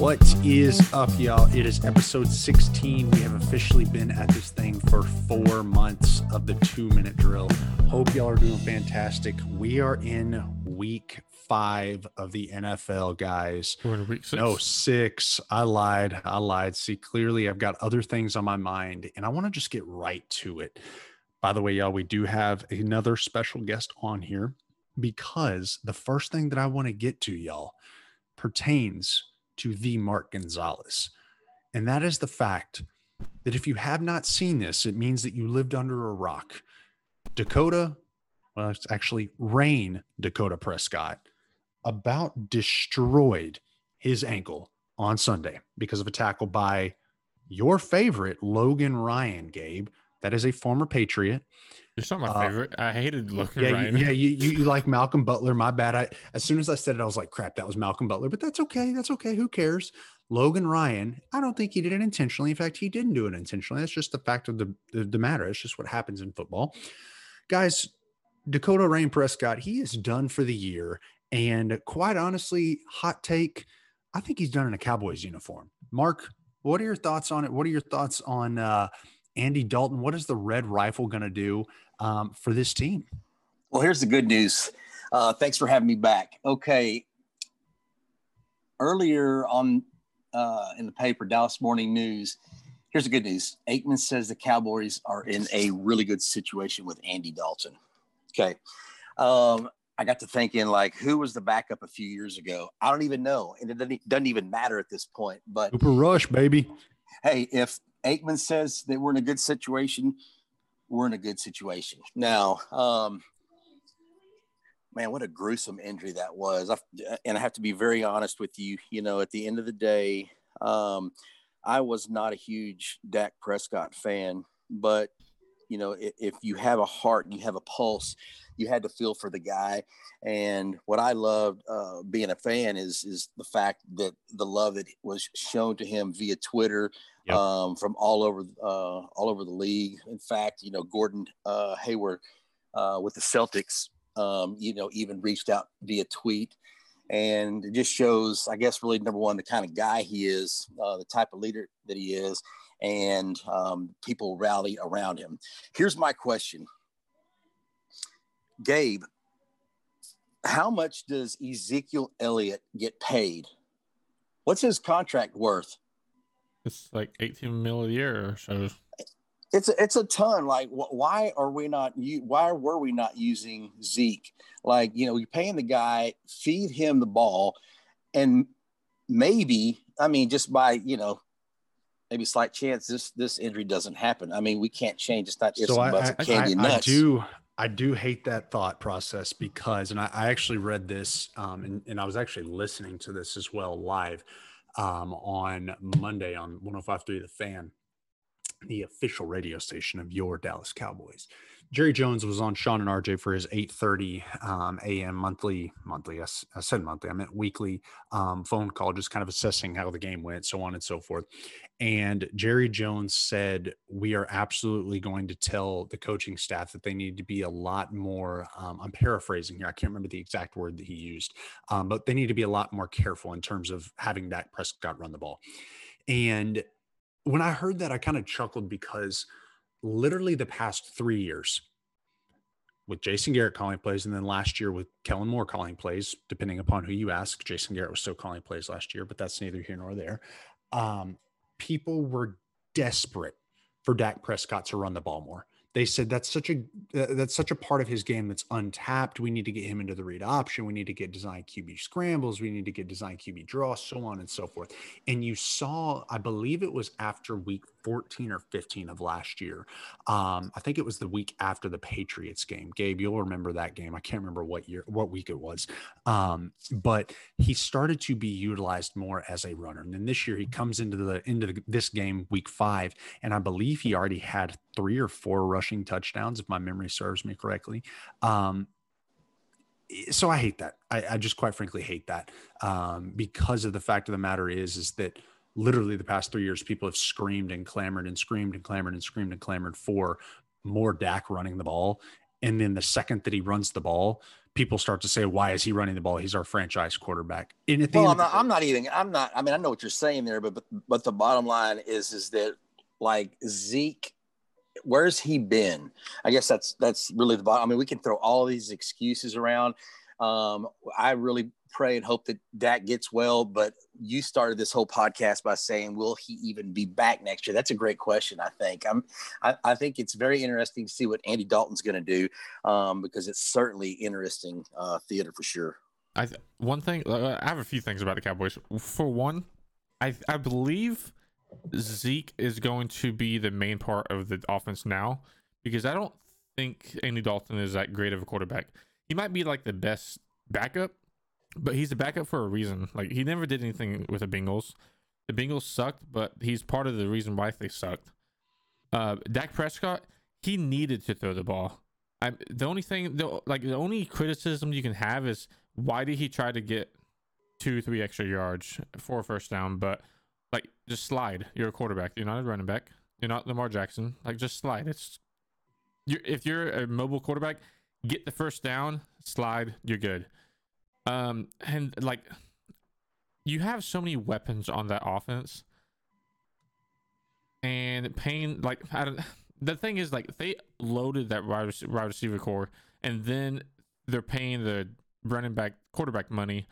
What is up, y'all? It is episode 16. We have officially been at this thing for four months of the two minute drill. Hope y'all are doing fantastic. We are in week five of the NFL, guys. We're in week six. No, six. I lied. I lied. See, clearly I've got other things on my mind and I want to just get right to it. By the way, y'all, we do have another special guest on here because the first thing that I want to get to, y'all, pertains to the Mark Gonzalez. And that is the fact that if you have not seen this, it means that you lived under a rock. Dakota, well, it's actually Rayne Dakota Prescott, about destroyed his ankle on Sunday because of a tackle by your favorite Logan Ryan, Gabe. That is a former Patriot. It's not my Uh, favorite. I hated looking Yeah, Ryan. you, yeah, you, you you like Malcolm Butler. My bad. I as soon as I said it, I was like, crap, that was Malcolm Butler. But that's okay. That's okay. Who cares? Logan Ryan, I don't think he did it intentionally. In fact, he didn't do it intentionally. That's just the fact of the, the, the matter. It's just what happens in football. Guys, Dakota Rayne Prescott, he is done for the year. And quite honestly, hot take, I think he's done in a Cowboys uniform. Mark, what are your thoughts on it? What are your thoughts on uh, Andy Dalton? What is the red rifle going to do um, for this team? Well, here's the good news. Uh, thanks for having me back. Okay. Earlier on uh, in the paper, Dallas Morning News, here's the good news. Aikman says the Cowboys are in a really good situation with Andy Dalton. Okay. Um, I got to thinking, like, who was the backup a few years ago? I don't even know. And it doesn't, doesn't even matter at this point. But Cooper Rush, baby. hey, if Aikman says that we're in a good situation, we're in a good situation. Now, um, man, what a gruesome injury that was. I, and I have to be very honest with you. You know, at the end of the day, um, I was not a huge Dak Prescott fan, but you know, if, if you have a heart and you have a pulse, you had to feel for the guy. And what I loved uh, being a fan is is the fact that the love that was shown to him via Twitter, Yep. um, from all over uh, all over the league. In fact, you know, Gordon uh, Hayward uh, with the Celtics, um, you know, even reached out via tweet. And it just shows, I guess, really number one, the kind of guy he is, uh, the type of leader that he is, and um, people rally around him. Here's my question Gabe, how much does Ezekiel Elliott get paid? What's his contract worth? It's like 18 mil a year or so. It's a, it's a ton. Like, wh- why are we not? u- Why were we not using Zeke? Like, you know, you're paying the guy, feed him the ball, and maybe, I mean, just by you know, maybe slight chance this this injury doesn't happen. I mean, we can't change. It's not ifs so and I, I, and candy and I- I do I do hate that thought process because, and I, I actually read this, um, and, and I was actually listening to this as well live um, on Monday on 105.3 The Fan, the official radio station of your Dallas Cowboys. Jerry Jones was on Shan and RJ for his 8:30 um, a.m. monthly, monthly. I, I said monthly. I meant weekly um, phone call, just kind of assessing how the game went, so on and so forth. And Jerry Jones said, We are absolutely going to tell the coaching staff that they need to be a lot more. Um, I'm paraphrasing here. I can't remember the exact word that he used, um, but they need to be a lot more careful in terms of having Dak Prescott run the ball. And when I heard that, I kind of chuckled because literally the past three years, with Jason Garrett calling plays, and then last year with Kellen Moore calling plays, depending upon who you ask. Jason Garrett was still calling plays last year, but that's neither here nor there. Um, people were desperate for Dak Prescott to run the ball more. They said that's such a that's such a part of his game that's untapped. We need to get him into the read option. We need to get design QB scrambles. We need to get design QB draws, so on and so forth. And you saw, I believe it was after week 14 or 15 of last year. Um, I think it was the week after the Patriots game. Gabe, you'll remember that game. I can't remember what year, what week it was. Um, but he started to be utilized more as a runner. And then this year he comes into the into the, this game week five, and I believe he already had three or four rushing touchdowns, if my memory serves me correctly. Um, so I hate that. I, I just quite frankly hate that um, because of the fact of the matter is, is that literally the past three years, people have screamed and clamored and screamed and clamored and screamed and clamored for more Dak running the ball. And then the second that he runs the ball, people start to say, "Why is he running the ball? He's our franchise quarterback." And at the well, I'm not, the I'm not even. I'm not. I mean, I know what you're saying there, but but, but the bottom line is is that like Zeke, where's he been? I guess that's that's really the bottom. I mean, we can throw all these excuses around. Um, I really pray and hope that Dak gets well. But you started this whole podcast by saying, "Will he even be back next year?" That's a great question. I think I'm. I, I think it's very interesting to see what Andy Dalton's going to do um, because it's certainly interesting uh, theater for sure. I th- one thing uh, I have a few things about the Cowboys. For one, I I believe Zeke is going to be the main part of the offense now because I don't think Andy Dalton is that great of a quarterback. He might be like the best backup, but he's a backup for a reason. Like he never did anything with the Bengals. The Bengals sucked, but he's part of the reason why they sucked. Uh, Dak Prescott, he needed to throw the ball. I, the only thing, the, like the only criticism you can have is why did he try to get two, three extra yards for a first down? But like, just slide. You're a quarterback. You're not a running back. You're not Lamar Jackson. Like, just slide. It's you're, if you're a mobile quarterback, get the first down, slide. You're good. Um, and like, you have so many weapons on that offense, and Payne, like, I don't. The thing is, like, they loaded that wide, receiver core, and then they're paying the running back quarterback money,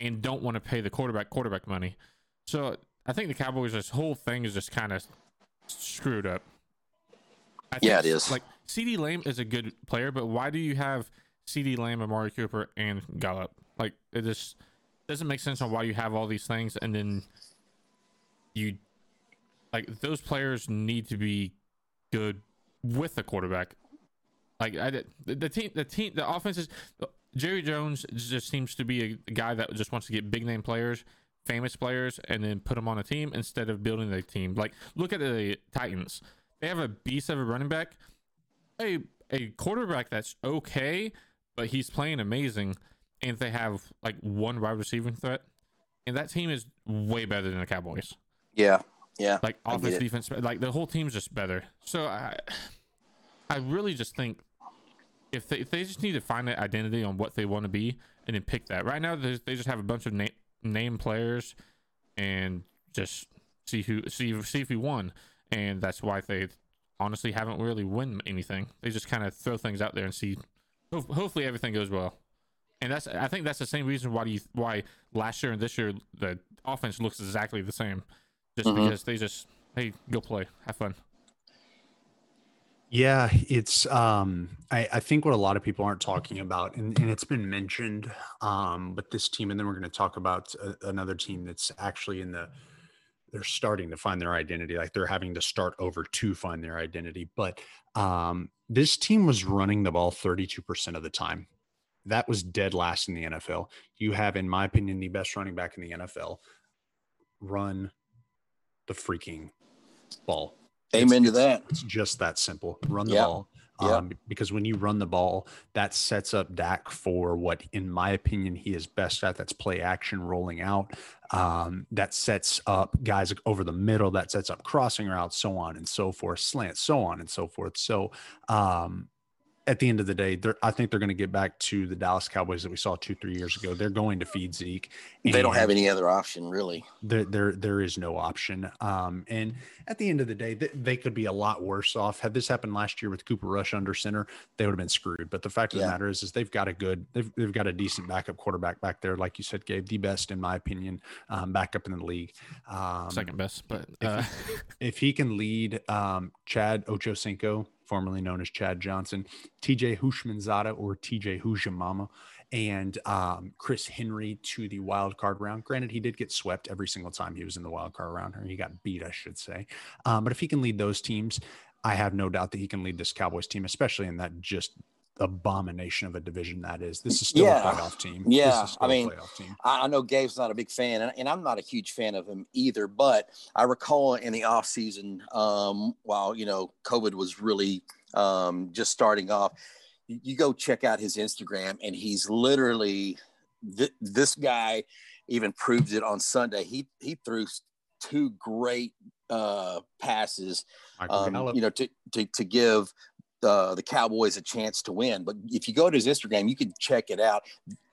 and don't want to pay the quarterback quarterback money. So I think the Cowboys, this whole thing is just kind of screwed up. I Yeah, think, it is. Like CeeDee Lamb is a good player, but why do you have CeeDee Lamb, Amari Cooper, and Gallup? Like it just doesn't make sense on why you have all these things, and then you like those players need to be good with the quarterback. Like I, the, the team, the team, the offense is Jerry Jones just seems to be a guy that just wants to get big name players, famous players, and then put them on a team instead of building the team. Like look at the Titans; they have a beast of a running back, a a quarterback that's okay, but he's playing amazing, and they have like one wide receiving threat, and that team is way better than the Cowboys Yeah, yeah. like offense, defense, like the whole team's just better. So I, I really just think if they if they just need to find an identity on what they want to be and then pick that. Right now, they just have a bunch of na- name players and just see who see see if we won, and that's why they honestly haven't really won anything. They just kind of throw things out there and see. ho- Hopefully, everything goes well. And that's I think that's the same reason why you why last year and this year the offense looks exactly the same, just Mhm. because they just hey go play have fun. Yeah, it's um I, I think what a lot of people aren't talking about, and, and it's been mentioned, um, but this team, and then we're going to talk about a, another team that's actually in the they're starting to find their identity, like they're having to start over to find their identity. But um, this team was running the ball 32% of the time. That was dead last in the NFL. You have, in my opinion, the best running back in the NFL. Run the freaking ball. Amen to that. It's just that simple. Run the ball. Yeah. Um, because when you run the ball, that sets up Dak for what, in my opinion, he is best at. That's play action, rolling out. Um, that sets up guys over the middle. That sets up crossing routes, so on and so forth, slant, so on and so forth. So, um, at the end of the day, I think they're going to get back to the Dallas Cowboys that we saw two, three years ago. They're going to feed Zeke. They don't have any other option, really. there there there is no option um and at the end of the day they, they could be a lot worse off had this happened last year with cooper rush under center they would have been screwed but the fact of Yeah. the matter is is they've got a good they've, they've got a decent backup quarterback back there like you said gabe the best in my opinion um backup in the league um Second best, but if uh, if he can lead um, Chad Ochocinco, formerly known as Chad Johnson, TJ Houshmandzadeh or TJ Hujamama, and um, Chris Henry to the wild card round. Granted, he did get swept every single time he was in the wild card round, or he got beat, I should say. Um, but if he can lead those teams, I have no doubt that he can lead this Cowboys team, especially in that just abomination of a division that is. This is still Yeah. a playoff team. Yeah, This is I mean, playoff team. I, I know Gabe's not a big fan, and, and I'm not a huge fan of him either. But I recall in the off season, um, while you know COVID was really um, just starting off, you, you go check out his Instagram, and he's literally th- this guy. Even proved it on Sunday. He he threw two great uh, passes um, you know, to, to, to give the the Cowboys a chance to win. But if you go to his Instagram, you can check it out.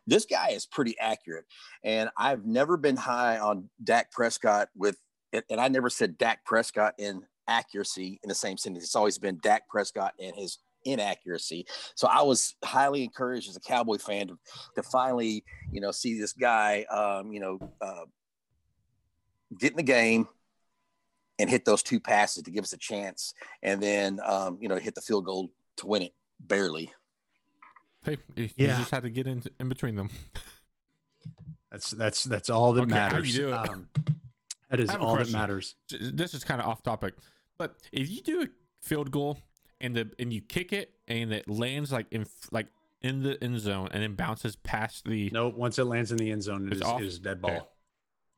This guy is pretty accurate, and I've never been high on Dak Prescott with, and I never said Dak Prescott in accuracy in the same sentence. It's always been Dak Prescott and his inaccuracy. So I was highly encouraged as a Cowboy fan to, to finally, you know, see this guy, um, you know, uh, get in the game and hit those two passes to give us a chance, and then, um, you know, hit the field goal to win it barely. Hey, you Yeah. just had to get in in between them. That's that's that's all that Okay, how do matters. you do it? Um, that is I have all that matters. This is kind of off topic, but if you do a field goal and the and you kick it and it lands like in like in the end zone and then bounces past the, No, once it lands in the end zone, it It's is, off? it is dead ball. Okay.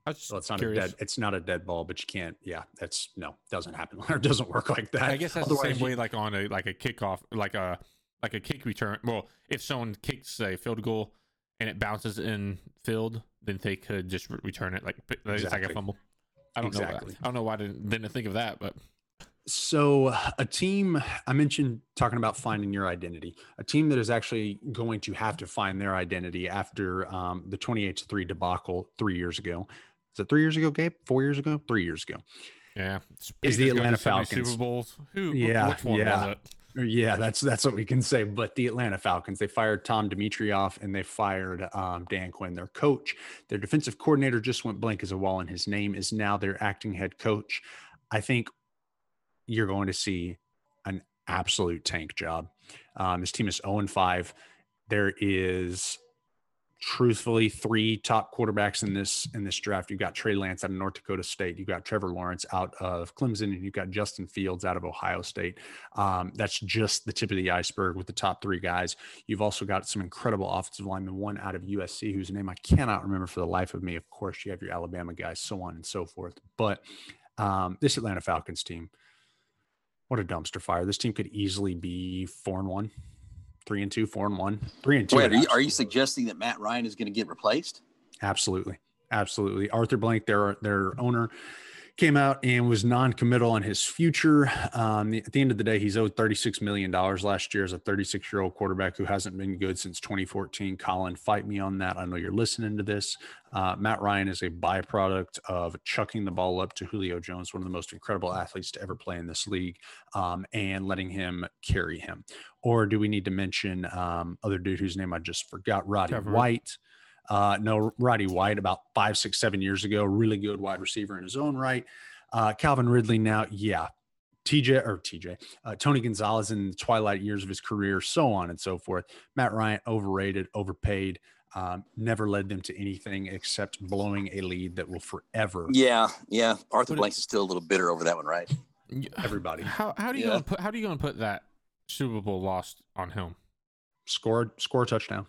I just Well, it's not curious. a dead. It's not a dead ball, but you can't. Yeah, that's no, doesn't happen. Or it doesn't work like that. I guess that's the same you- way, like on a like a kickoff, like a like a kick return. Well, if someone kicks a field goal and it bounces in field, then they could just re- return it like p- like it's like a Exactly. fumble. I don't know. Exactly. That. I don't know why I didn't, didn't think of that, but So, a team, I mentioned talking about finding your identity, a team that is actually going to have to find their identity after um, the 28 to 3 debacle three years ago. Is it three years ago, Gabe? Four years ago? Three years ago. yeah, Is the Patriots go to Atlanta Falcons. Super Bowls? Who? Yeah, which one yeah. Yeah, that's that's what we can say. But the Atlanta Falcons, they fired Tom Dimitroff and they fired um, Dan Quinn, their coach. Their defensive coordinator just went blank as a wall, and his name is now their acting head coach. I think you're going to see an absolute tank job. Um, this team is 0 and 5. There is truthfully three top quarterbacks in this in this draft. You've got Trey Lance out of North Dakota State. You've got Trevor Lawrence out of Clemson, and you've got Justin Fields out of Ohio State. Um, that's just the tip of the iceberg with the top three guys. You've also got some incredible offensive linemen, one out of USC, whose name I cannot remember for the life of me. Of course, you have your Alabama guys, so on and so forth. But um, this Atlanta Falcons team, what a dumpster fire. This team could easily be four and one, three and two, four and one, three and two. Wait, are you, are you suggesting that Matt Ryan is going to get replaced? Absolutely. Absolutely. Arthur Blank, their their owner, came out and was non-committal on his future. Um, at the end of the day, he's owed $36 million last year as a 36-year-old quarterback who hasn't been good since 2014. Colin, fight me on that. I know you're listening to this. Uh, Matt Ryan is a byproduct of chucking the ball up to Julio Jones, one of the most incredible athletes to ever play in this league, um, and letting him carry him. Or do we need to mention um, other dude whose name I just forgot, Roddy Trevor. White? Uh, no, Roddy White about five, six, seven years ago, really good wide receiver in his own right. Uh, Calvin Ridley now, yeah. TJ or TJ, uh, Tony Gonzalez in the twilight years of his career, so on and so forth. Matt Ryan, overrated, overpaid, um, never led them to anything except blowing a lead that will forever Yeah, yeah. Arthur But it- Blanks is still a little bitter over that one, right? Everybody How how do you Yeah. gonna put how do you gonna put that Super Bowl lost on him? scored, score a touchdown,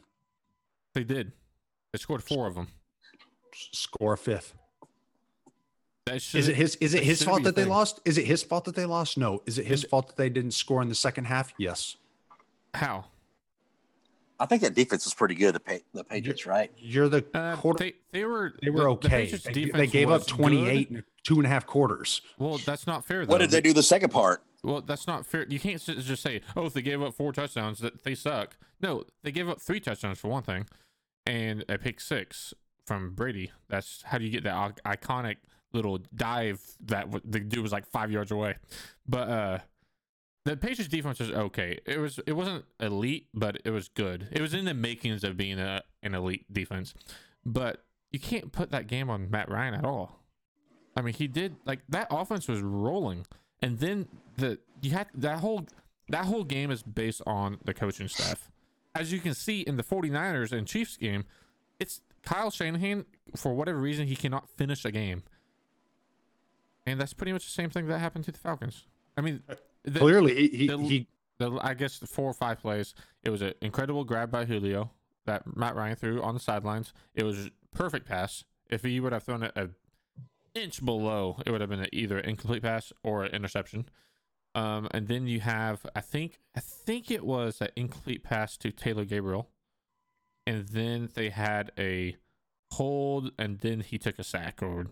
They did. They scored four of them. score a fifth. That Is should it his? Is it his fault that they lost? Is it his fault that they lost? No. Is it his And- fault that they didn't score in the second half? Yes. how? I think that defense was pretty good. The pa- the Patriots, right? You're the Uh, quarter. they they were They were the- the okay. Patriots They, they gave up 28 good. in two and a half quarters. Well, that's not fair. Though. What did they do the second part? Well, that's not fair. You can't just say, "Oh, if they gave up four touchdowns, that they suck." No, they gave up three touchdowns for one thing, and a pick six from Brady. That's how do you get that iconic little dive that the dude was like five yards away. But uh the Patriots defense was okay. It was it wasn't elite, but it was good. It was in the makings of being a, an elite defense. But you can't put that game on Matt Ryan at all. I mean, he did like that offense was rolling, and then the you had that whole that whole game is based on the coaching staff. As you can see in the 49ers and Chiefs game, it's Kyle Shanahan for whatever reason he cannot finish a game. And that's pretty much the same thing that happened to the Falcons. I mean, the, Clearly, he, he, the- he the I guess the four or five plays. It was an incredible grab by Julio that Matt Ryan threw on the sidelines. It was perfect pass. If he would have thrown it a inch below, it would have been either an incomplete pass or an interception. Um, and then you have, I think, I think it was an incomplete pass to Taylor Gabriel, and then they had a hold, and then he took a sack, or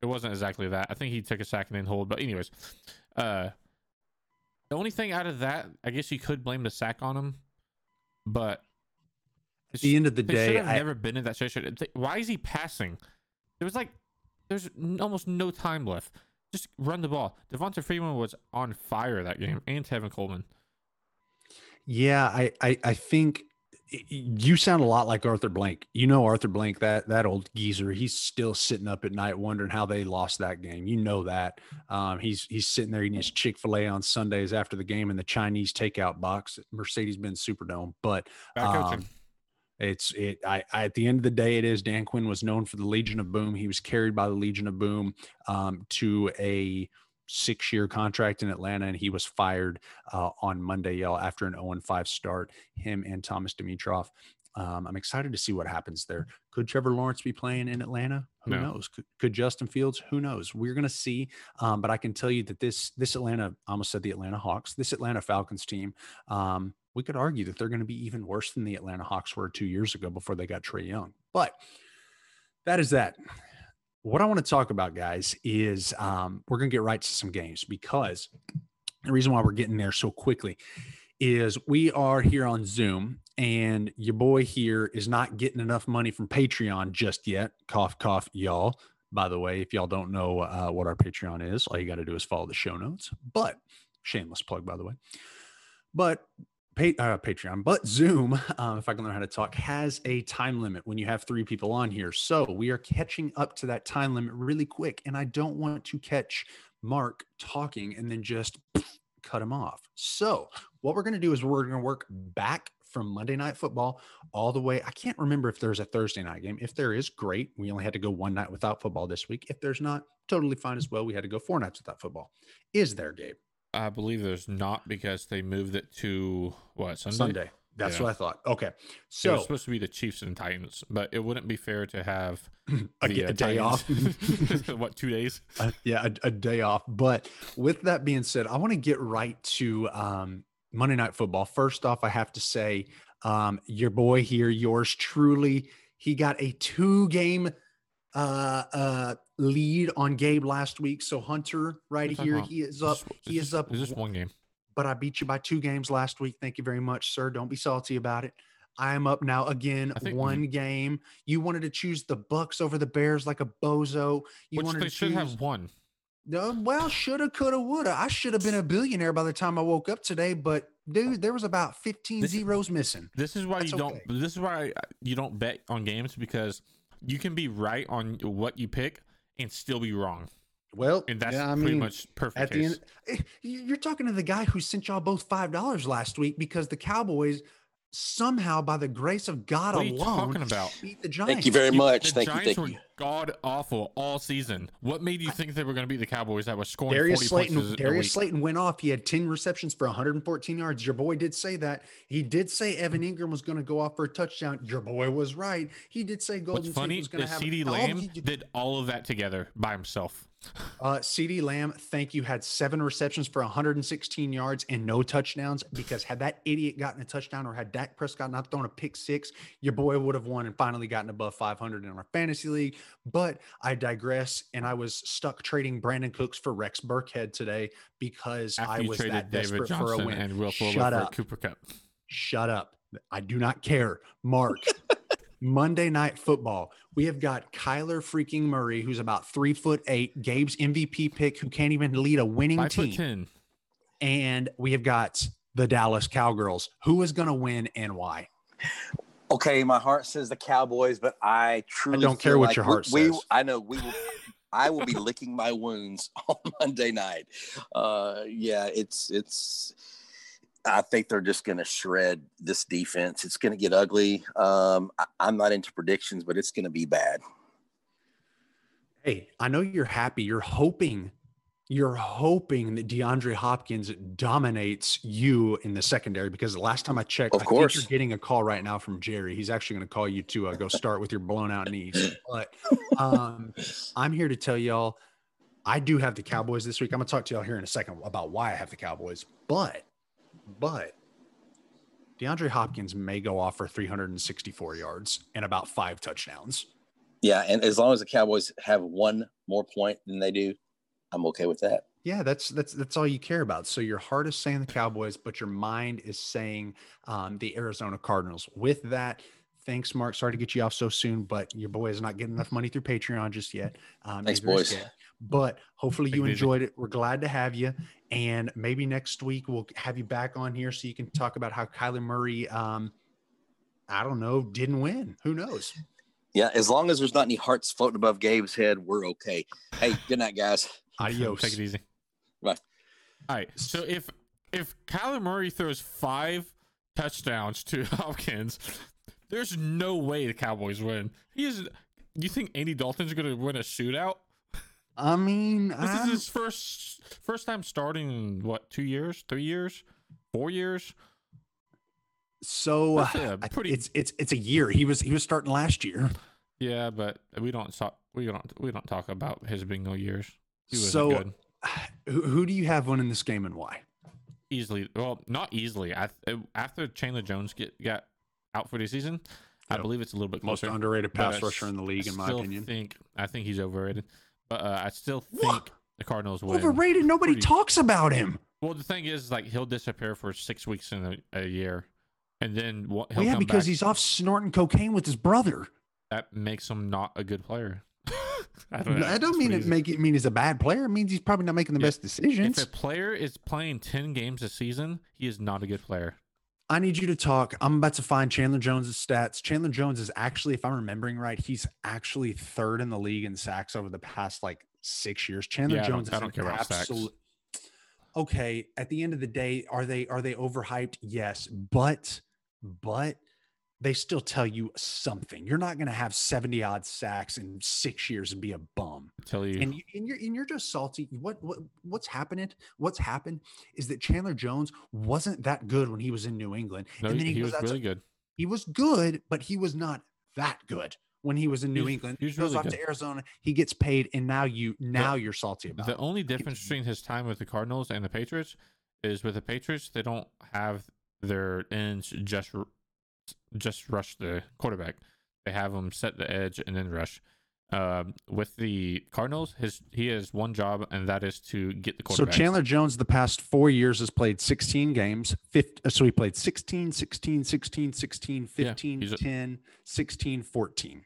it wasn't exactly that. I think he took a sack and then hold, but anyways, uh, The only thing out of that, I guess you could blame the sack on him, but at the end of the they day, have never been in that situation. Why is he passing? There was like, there's almost no time left. Just run the ball. Devonta Freeman was on fire that game, and Tevin Coleman. Yeah, I, I, I think you sound a lot like Arthur Blank. You know Arthur Blank, that that old geezer. He's still sitting up at night wondering how they lost that game. You know that. Um, he's he's sitting there eating his Chick Fil A on Sundays after the game in the Chinese takeout box at Mercedes-Benz Superdome. But um, it's it. I, I at the end of the day, it is Dan Quinn was known for the Legion of Boom. He was carried by the Legion of Boom um, to a six-year contract in Atlanta, and he was fired uh, on Monday, y'all, after an 0-5 start. Him and Thomas Dimitroff. Um, I'm excited to see what happens there. Could Trevor Lawrence be playing in Atlanta? Who No. knows? Could, could Justin Fields? Who knows? We're going to see. Um, but I can tell you that this this Atlanta, I almost said the Atlanta Hawks, this Atlanta Falcons team, um, we could argue that they're going to be even worse than the Atlanta Hawks were two years ago before they got Trae Young. But that is that. What I want to talk about, guys, is um, we're going to get right to some games because the reason why we're getting there so quickly is we are here on Zoom and your boy here is not getting enough money from Patreon just yet. Cough, cough, y'all. By the way, if y'all don't know uh, what our Patreon is, all you got to do is follow the show notes. But shameless plug, by the way. But pa- uh, Patreon, but Zoom, uh, if I can learn how to talk, has a time limit when you have three people on here. So we are catching up to that time limit really quick. And I don't want to catch Mark talking and then just cut him off. So what we're going to do is we're going to work back from Monday Night Football all the way. I can't remember if there's a Thursday night game. If there is, great. We only had to go one night without football this week. If there's not, totally fine as well. We had to go four nights without football. Is there, Gabe? I believe there's not because they moved it to what Sunday. Sunday. That's Yeah. what I thought. Okay. So it was supposed to be the Chiefs and Titans, but it wouldn't be fair to have a, the, a uh, day off. What two days? Uh, yeah, a, a day off. But with that being said, I want to get right to um, Monday Night Football. First off, I have to say, um, your boy here, yours truly, he got a two game uh, uh, lead on Gabe last week. So Hunter, right What are you here, he is up. This- He is up. Is this one game? but I beat you by two games last week. Thank you very much, sir. Don't be salty about it. I am up now again, think- one game. You wanted to choose the Bucs over the Bears like a bozo. You Which wanted they to should choose, have won. uh, well, shoulda, coulda, woulda. I should have been a billionaire by the time I woke up today, but dude, there was about 15 This- zeros missing. This is why That's you don't. This is why you don't bet on games because you can be right on what you pick and still be wrong, Well, and that's yeah, I pretty mean, much perfect. at the end. eh, You're talking to the guy who sent y'all both five dollars last week because the Cowboys somehow, by the grace of God What are you alone, talking about? beat the Giants. Thank you very You- much. The Thank you. Giants Thank were you. god awful all season. What made you think they were going to beat the Cowboys that was scoring Darius 40 Slayton, points a- a Darius week? Slayton went off. He had 10 receptions for 114 yards. Your boy did say that. He did say Evan hmm. Engram was going to go off for a touchdown. Your boy was right. He did say Golden What's Tate funny was going to have CD all Lamb he did- did all of that together by himself. Uh, CeeDee Lamb, thank you, had seven receptions for 116 yards and no touchdowns because had that idiot gotten a touchdown or had Dak Prescott not thrown a pick six, your boy would have won and finally gotten above 500 in our fantasy league. But I digress, and I was stuck trading Brandin Cooks for Rex Burkhead today because After I was that desperate for a win. and Will Fuller Shut for up. Cooper Kupp. Shut up. I do not care. Mark, Monday night football. We have got Kyler freaking Murray, who's about three foot eight, Gabe's MVP pick, who can't even lead a winning Five foot team. ten. And we have got the Dallas Cowgirls. Who is going to win and why? Okay, my heart says the Cowboys, but I truly don't care what like your heart we, says. I know we will. I will be licking my wounds on Monday night. Uh, yeah, it's it's. I think they're just going to shred this defense. It's going to get ugly. Um, I, I'm not into predictions, but it's going to be bad. Hey, I know you're happy. You're hoping, you're hoping that DeAndre Hopkins dominates you in the secondary because the last time I checked, Of I course. think you're getting a call right now from Jerry. He's actually going to call you to uh, go start with your blown out knees. But um, I'm here to tell y'all, I do have the Cowboys this week. I'm going to talk to y'all here in a second about why I have the Cowboys. But, but DeAndre Hopkins may go off for 364 yards and about five touchdowns. Yeah, and as long as the Cowboys have one more point than they do, I'm okay with that. Yeah, that's that's that's all you care about. So your heart is saying the Cowboys, but your mind is saying um, the Arizona Cardinals. With that, thanks, Mark. Sorry to get you off so soon, but your boy is not getting enough money through Patreon just yet. Um, Thanks, boys. Gab. But hopefully you enjoyed it. We're glad to have you, and maybe next week we'll have you back on here so you can talk about how Kyler Murray. Um, I don't know, didn't win. Who knows? Yeah, as long as there's not any hearts floating above Gabe's head, we're okay. Hey, good night, guys. Adios. Take it easy. Bye. All right. So if if Kyler Murray throws five touchdowns to Hopkins, there's no way the Cowboys win. He is. You think Andy Dalton's going to win a shootout? I mean, This I'm- is his first first time starting in what two years, three years, four years. so That's, uh, pretty- it's it's it's a year. He was he was starting last year. Yeah, but we don't talk. We don't. We don't talk about his bingo years. So good. who, who do you have winning this game and why? easily. Well, not easily. I after Chandler Jones get got out for the season, I believe it's a little bit Most underrated pass rusher in the league, in my opinion. Think I think he's overrated, uh, I still think What? the Cardinals win. Overrated. Nobody Pretty- talks about him. Well, the thing is, like he'll disappear for six weeks in a, a year, and then what? Well, yeah, because back. he's off snorting cocaine with his brother. that makes him not a good player. I don't, know. I don't mean it make it mean he's a bad player. It means he's probably not making the best decisions. If a player is playing ten games a season, he is not a good player. I need you to talk. I'm about to find Chandler Jones's stats. Chandler Jones is actually, if I'm remembering right, he's actually third in the league in sacks over the past like six years. Chandler Yeah, I don't- Jones I is don't an care about sacks. absolute. Okay, at the end of the day, are they are they overhyped? Yes, but but they still tell you something. You're not going to have 70 odd sacks in six years and be a bum. I tell you, And, you, and you're and you're just salty. What what what's happened? What's happened is that Chandler Jones wasn't that good when he was in New England, no, and then he, he, was to- really good. he was good, but he was not that good when he was in New was- England. he goes really off good. to Arizona, he gets paid, and now you now you're salty about. The it. only difference between his time with the Cardinals and the Patriots is with the Patriots, they don't have their ends just just rush the quarterback. They have them set the edge and then rush. Um, with the Cardinals, his he has one job, and that is to get the quarterback. So. Chandler Jones, the past four years, has played 16 games. 50, so he played 16, 16, 16, 16, Yeah, 15, he's a- 10, 16, 14.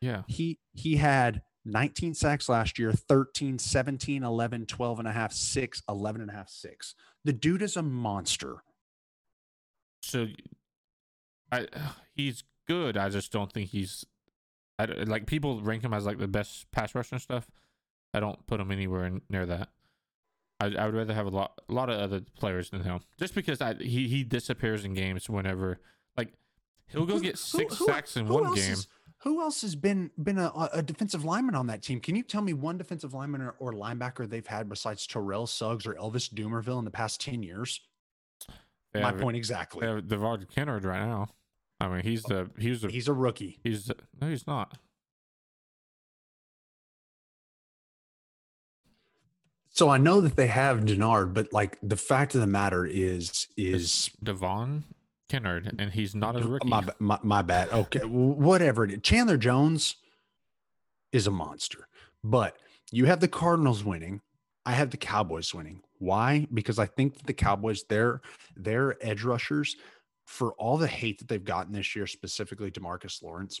yeah, He he had 19 sacks last year, 13, 17, 11, 12 and a half, 6, 11 and a half, 6. The dude is a monster. so I he's good. I just don't think he's I like people rank him as like the best pass rusher and stuff. I don't put him anywhere in, near that. I, I would rather have a lot a lot of other players than him, just because I, he he disappears in games whenever like he'll go Who- get six who- sacks in one else game. is- who else has been been a, a defensive lineman on that team? Can you tell me one defensive lineman or, or linebacker they've had besides Terrell Suggs or Elvis Dumervil in the past 10 years? They My have, point exactly. They have Devard Kennard right now. I mean, he's the he's the He's a rookie. he's the, no, he's not. So I know that they have Denard, but like the fact of the matter is, is Devon Kennard, and he's not a rookie. my, my, my bad. Okay. Whatever it is. Chandler Jones is a monster, but you have the Cardinals winning. I have the Cowboys winning. Why? Because I think that the Cowboys, their their edge rushers, for all the hate that they've gotten this year, specifically Demarcus Lawrence.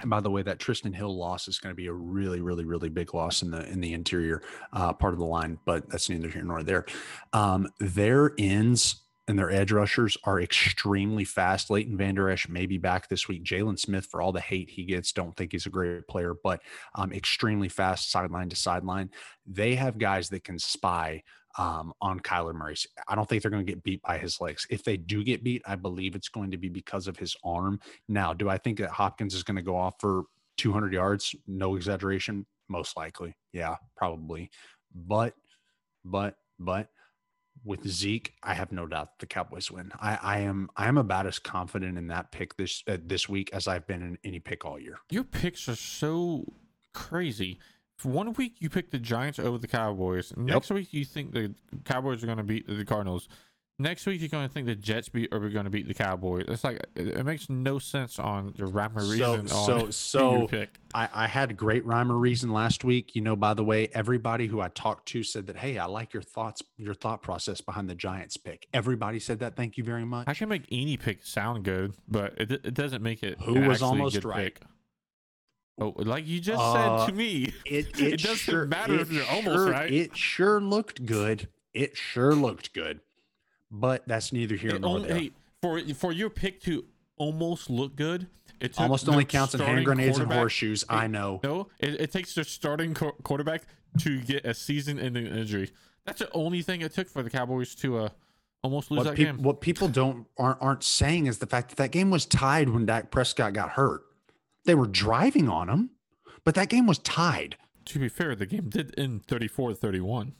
And by the way, that Trysten Hill loss is going to be a really, really, really big loss in the in the interior uh, part of the line, but that's neither here nor there. Um, their ends and their edge rushers are extremely fast. Leighton Vander Esch may be back this week. Jaylon Smith, for all the hate he gets, don't think he's a great player, but um, extremely fast sideline to sideline. They have guys that can spy um, on Kyler Murray. I don't think they're going to get beat by his legs. If they do get beat, I believe it's going to be because of his arm. Now, do I think that Hopkins is going to go off for 200 yards? No exaggeration. Most likely. Yeah, probably. But, but, but with Zeke, I have no doubt the Cowboys win. I, I am I am about as confident in that pick this uh, this week as I've been in any pick all year. Your picks are so crazy. One week you pick the Giants over the Cowboys. Next week you think the Cowboys are going to beat the Cardinals. next week you're going to think the Jets beat are going to beat the Cowboys. It's like it, it makes no sense on the rhyme or reason so so pick. I, I had great rhyme or reason last week. You know, by the way, everybody who I talked to said that, hey, I like your thoughts, your thought process behind the Giants pick. Everybody said that. Thank you very much. I can make any pick sound good, but it, it doesn't make it Who was almost right? pick. Oh, like you just Uh, said to me, It It doesn't matter if it you're almost right. It sure looked good. It sure looked good, but that's neither here it nor there. hey, for for your pick to almost look good, it Almost only counts in hand grenades and horseshoes. I know. No, it, it takes the starting qu- quarterback to get a season-ending injury. That's the only thing it took for the Cowboys to uh, almost lose What, that peop- game. what people don't aren't, aren't saying is the fact that that game was tied when Dak Prescott got hurt. They were driving on him, but that game was tied. To be fair, the game did end 34-31.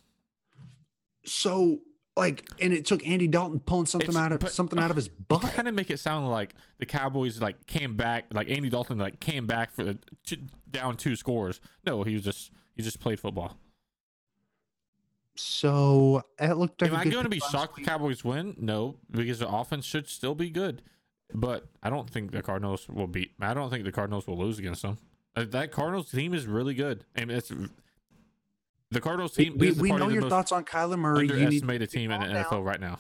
So like, and it took Andy Dalton pulling something It's- out of but- something uh, out of his butt. kind of make it sound like the Cowboys like came back, like Andy Dalton like came back for the two, down two scores. No, he was just he just played football. So it looked like Am I going to be shocked the. Cowboys win? No, because the offense should still be good. But I don't think the Cardinals will beat. I don't think the Cardinals will lose against them. Uh, That Cardinals team is really good. I mean, it's the Cardinals team. we, is we probably know your thoughts on Kyler Murray. You need underestimated team in the calm down. NFL right now.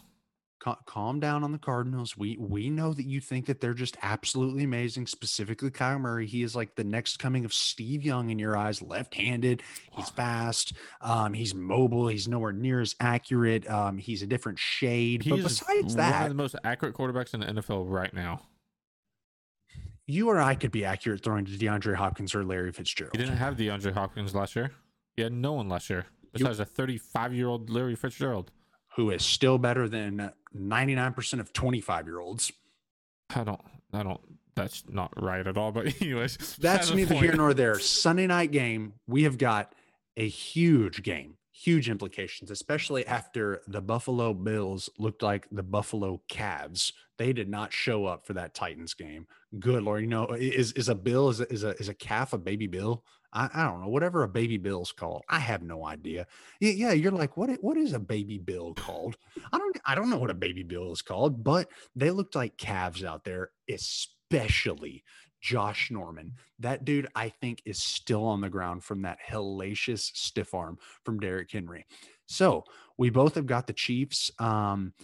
Cal- calm down on the Cardinals. We we know that you think that they're just absolutely amazing. Specifically, Kyler Murray. He is like the next coming of Steve Young in your eyes. Left-handed. He's fast. Um, he's mobile. He's nowhere near as accurate. Um, he's a different shade. He but besides one of that, the most accurate quarterbacks in the NFL right now. you or I could be accurate throwing to DeAndre Hopkins or Larry Fitzgerald. He didn't have DeAndre Hopkins last year. He had no one last year besides a 35 year old Larry Fitzgerald. Who is still better than 99% of 25 year olds. I don't, I don't, that's not right at all. But, anyways, That's neither here nor there. Sunday night game, we have got a huge game, huge implications, especially after the Buffalo Bills looked like the Buffalo Cavs. They did not show up for that Titans game. Good Lord, you know, is is a bill is a, is a is a calf a baby bill? I, I don't know. Whatever a baby bill's called, I have no idea. Yeah, you're like, what? What is a baby bill called? I don't I don't know what a baby bill is called, but they looked like calves out there, especially Josh Norman. That dude, I think, is still on the ground from that hellacious stiff arm from Derrick Henry. So we both have got the Chiefs. Um,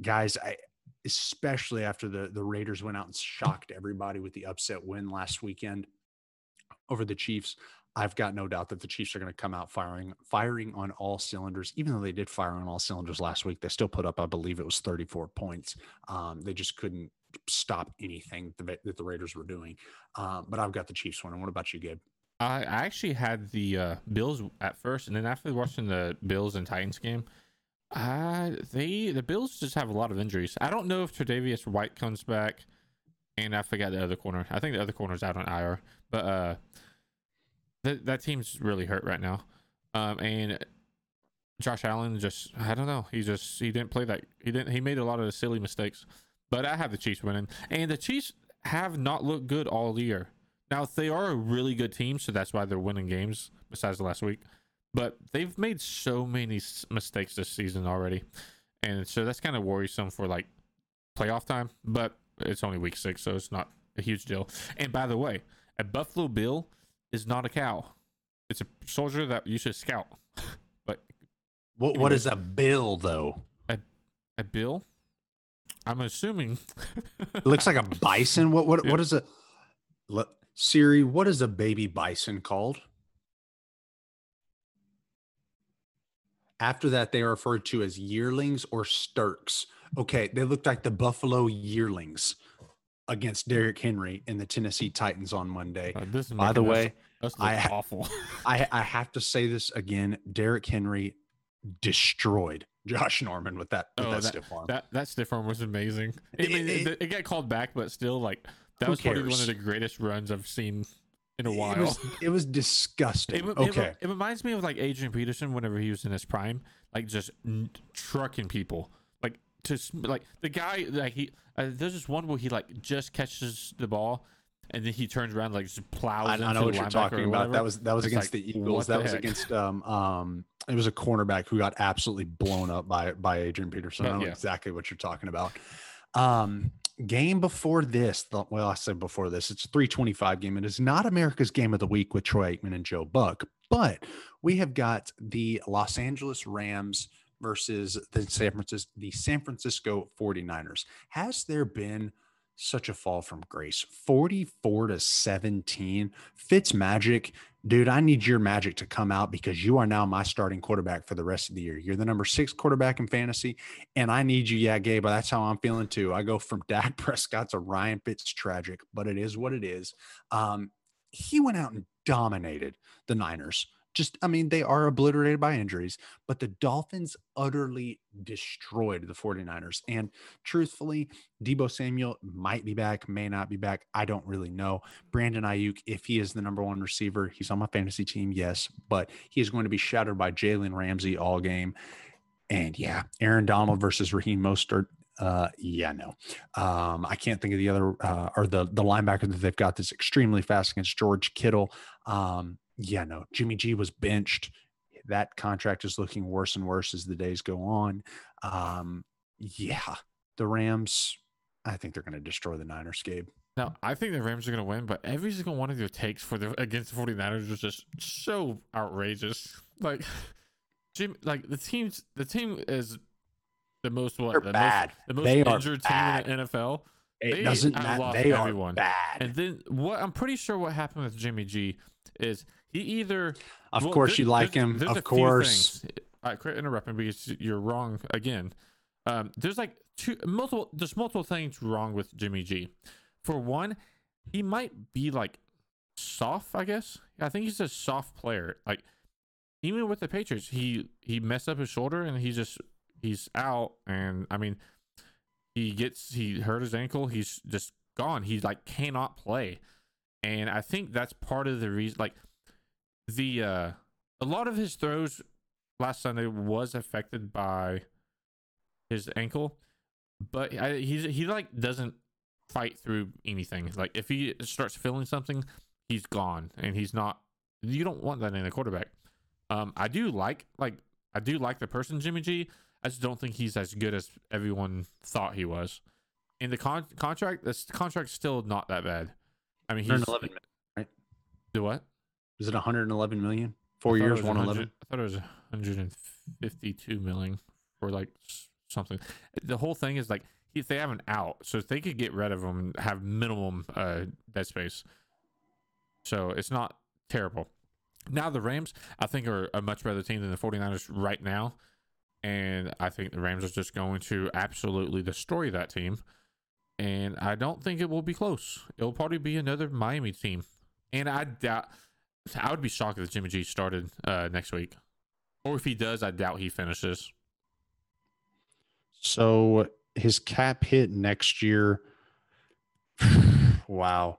guys, I especially after the the Raiders went out and shocked everybody with the upset win last weekend over the Chiefs. I've got no doubt that the Chiefs are going to come out firing firing on all cylinders. Even though they did fire on all cylinders last week, they still put up, I believe, it was 34 points. Um, they just couldn't stop anything that, that the Raiders were doing. Um, but I've got the Chiefs winning. What about you, Gabe? I actually had the uh, Bills at first, and then after watching the Bills and Titans game, uh, they the Bills just have a lot of injuries. I don't know if Tre'Davious White comes back, and I forgot the other corner. I think the other corner's out on IR, but uh, that that team's really hurt right now. Um, and Josh Allen just I don't know. He just he didn't play that. He didn't. He made a lot of silly mistakes. But I have the Chiefs winning, and the Chiefs have not looked good all year. Now they are a really good team, so that's why they're winning games. Besides last week, but they've made so many mistakes this season already, and so that's kind of worrisome for like playoff time. But it's only week six, so it's not a huge deal. And by the way, a Buffalo Bill is not a cow; it's a soldier that you should scout. but What What is a bill though? a bill, I'm assuming. It looks like a bison. What What What is a Le- Siri? What is a baby bison called? After that, they are referred to as yearlings or sturks. Okay, they looked like the Buffalo yearlings against Derrick Henry and the Tennessee Titans on Monday. Uh, this is By the way, us I- awful. I, I have to say this again. Derrick Henry destroyed Josh Norman with that with Oh, that, stiff arm. That that stiff arm was amazing. It- it, it- it got called back, but still, like that was probably one of the greatest runs I've seen in a while. It was, it was disgusting. It, it- okay. it, reminds me of like Adrian Peterson whenever he was in his prime, like just n- trucking people, to like the guy like he. Uh, there's this one where he like just catches the ball, and then he turns around like just plows. I, I know what you're talking about. That was that was It's against like, the Eagles. the That was heck? against um um it was a cornerback who got absolutely blown up by by Adrian Peterson. But, I know yeah. exactly what you're talking about. Um, game before this, the, well, I said before this, it's a 325 game. It is not America's game of the week with Troy Aikman and Joe Buck, but we have got the Los Angeles Rams versus the San Francisco the San Francisco 49ers. Has there been such a fall from grace? 44 to 17. Fitz magic. Dude, I need your magic to come out because you are now my starting quarterback for the rest of the year. You're the number six quarterback in fantasy, and I need you. Yeah, Gabe, but that's how I'm feeling too. I go from Dak Prescott to Ryan Fitz tragic, but it is what it is. Um, he went out and dominated the Niners just I mean they are obliterated by injuries, but the Dolphins utterly destroyed the 49ers. And truthfully, Deebo Samuel might be back, may not be back. I don't really know. Brandon Aiyuk, if he is the number one receiver, he's on my fantasy team, yes, but he is going to be shadowed by Jalen Ramsey all game. And yeah, Aaron Donald versus Raheem Mostert. Uh, yeah, no. Um, I can't think of the other uh, or the the linebacker that they've got that's extremely fast against George Kittle. Um, yeah, no, Jimmy G was benched. That contract is looking worse and worse as the days go on. Um, yeah, the Rams, I think they're going to destroy the Niners, Gabe. Now, I think the Rams are going to win, but every single one of your takes for the against the 49ers was just so outrageous. Like, Jim, like the team's the team is the most what They're the bad. most the most They injured bad. team in the NFL. It They doesn't matter. They everyone. are bad. And then what I'm pretty sure what happened with Jimmy G is he either of well, course, there- you like there's- him. there's Of course. I quit interrupting because you're wrong again. Um, there's like two multiple. There's multiple things wrong with Jimmy G. For one, he might be like soft. I guess I think he's a soft player. Like even with the Patriots, he he messed up his shoulder and he just he's out. And I mean, he gets he hurt his ankle. He's just gone. He like cannot play. And I think that's part of the reason. Like the uh a lot of his throws last Sunday was affected by his ankle, but I, he's he like doesn't fight through anything. Like if he starts feeling something, he's gone, and he's not. You don't want that in a quarterback. Um, I do like like I do like the person Jimmy G. I just don't think he's as good as everyone thought he was. In the con- contract, this contract's still not that bad. I mean, he's 111 million, right? do what? Is it 111 million? Four I thought it years, 111. I thought it was 152 million for like something. The whole thing is like if they have an out, so if they could get rid of him and have minimum uh, dead space. So it's not terrible. Now the Rams, I think, are a much better team than the 49ers right now. And I think the Rams are just going to absolutely destroy that team. And I don't think it will be close. It'll probably be another Miami team. And I doubt I would be shocked if Jimmy G started uh, next week. Or if he does, I doubt he finishes. So his cap hit next year. wow,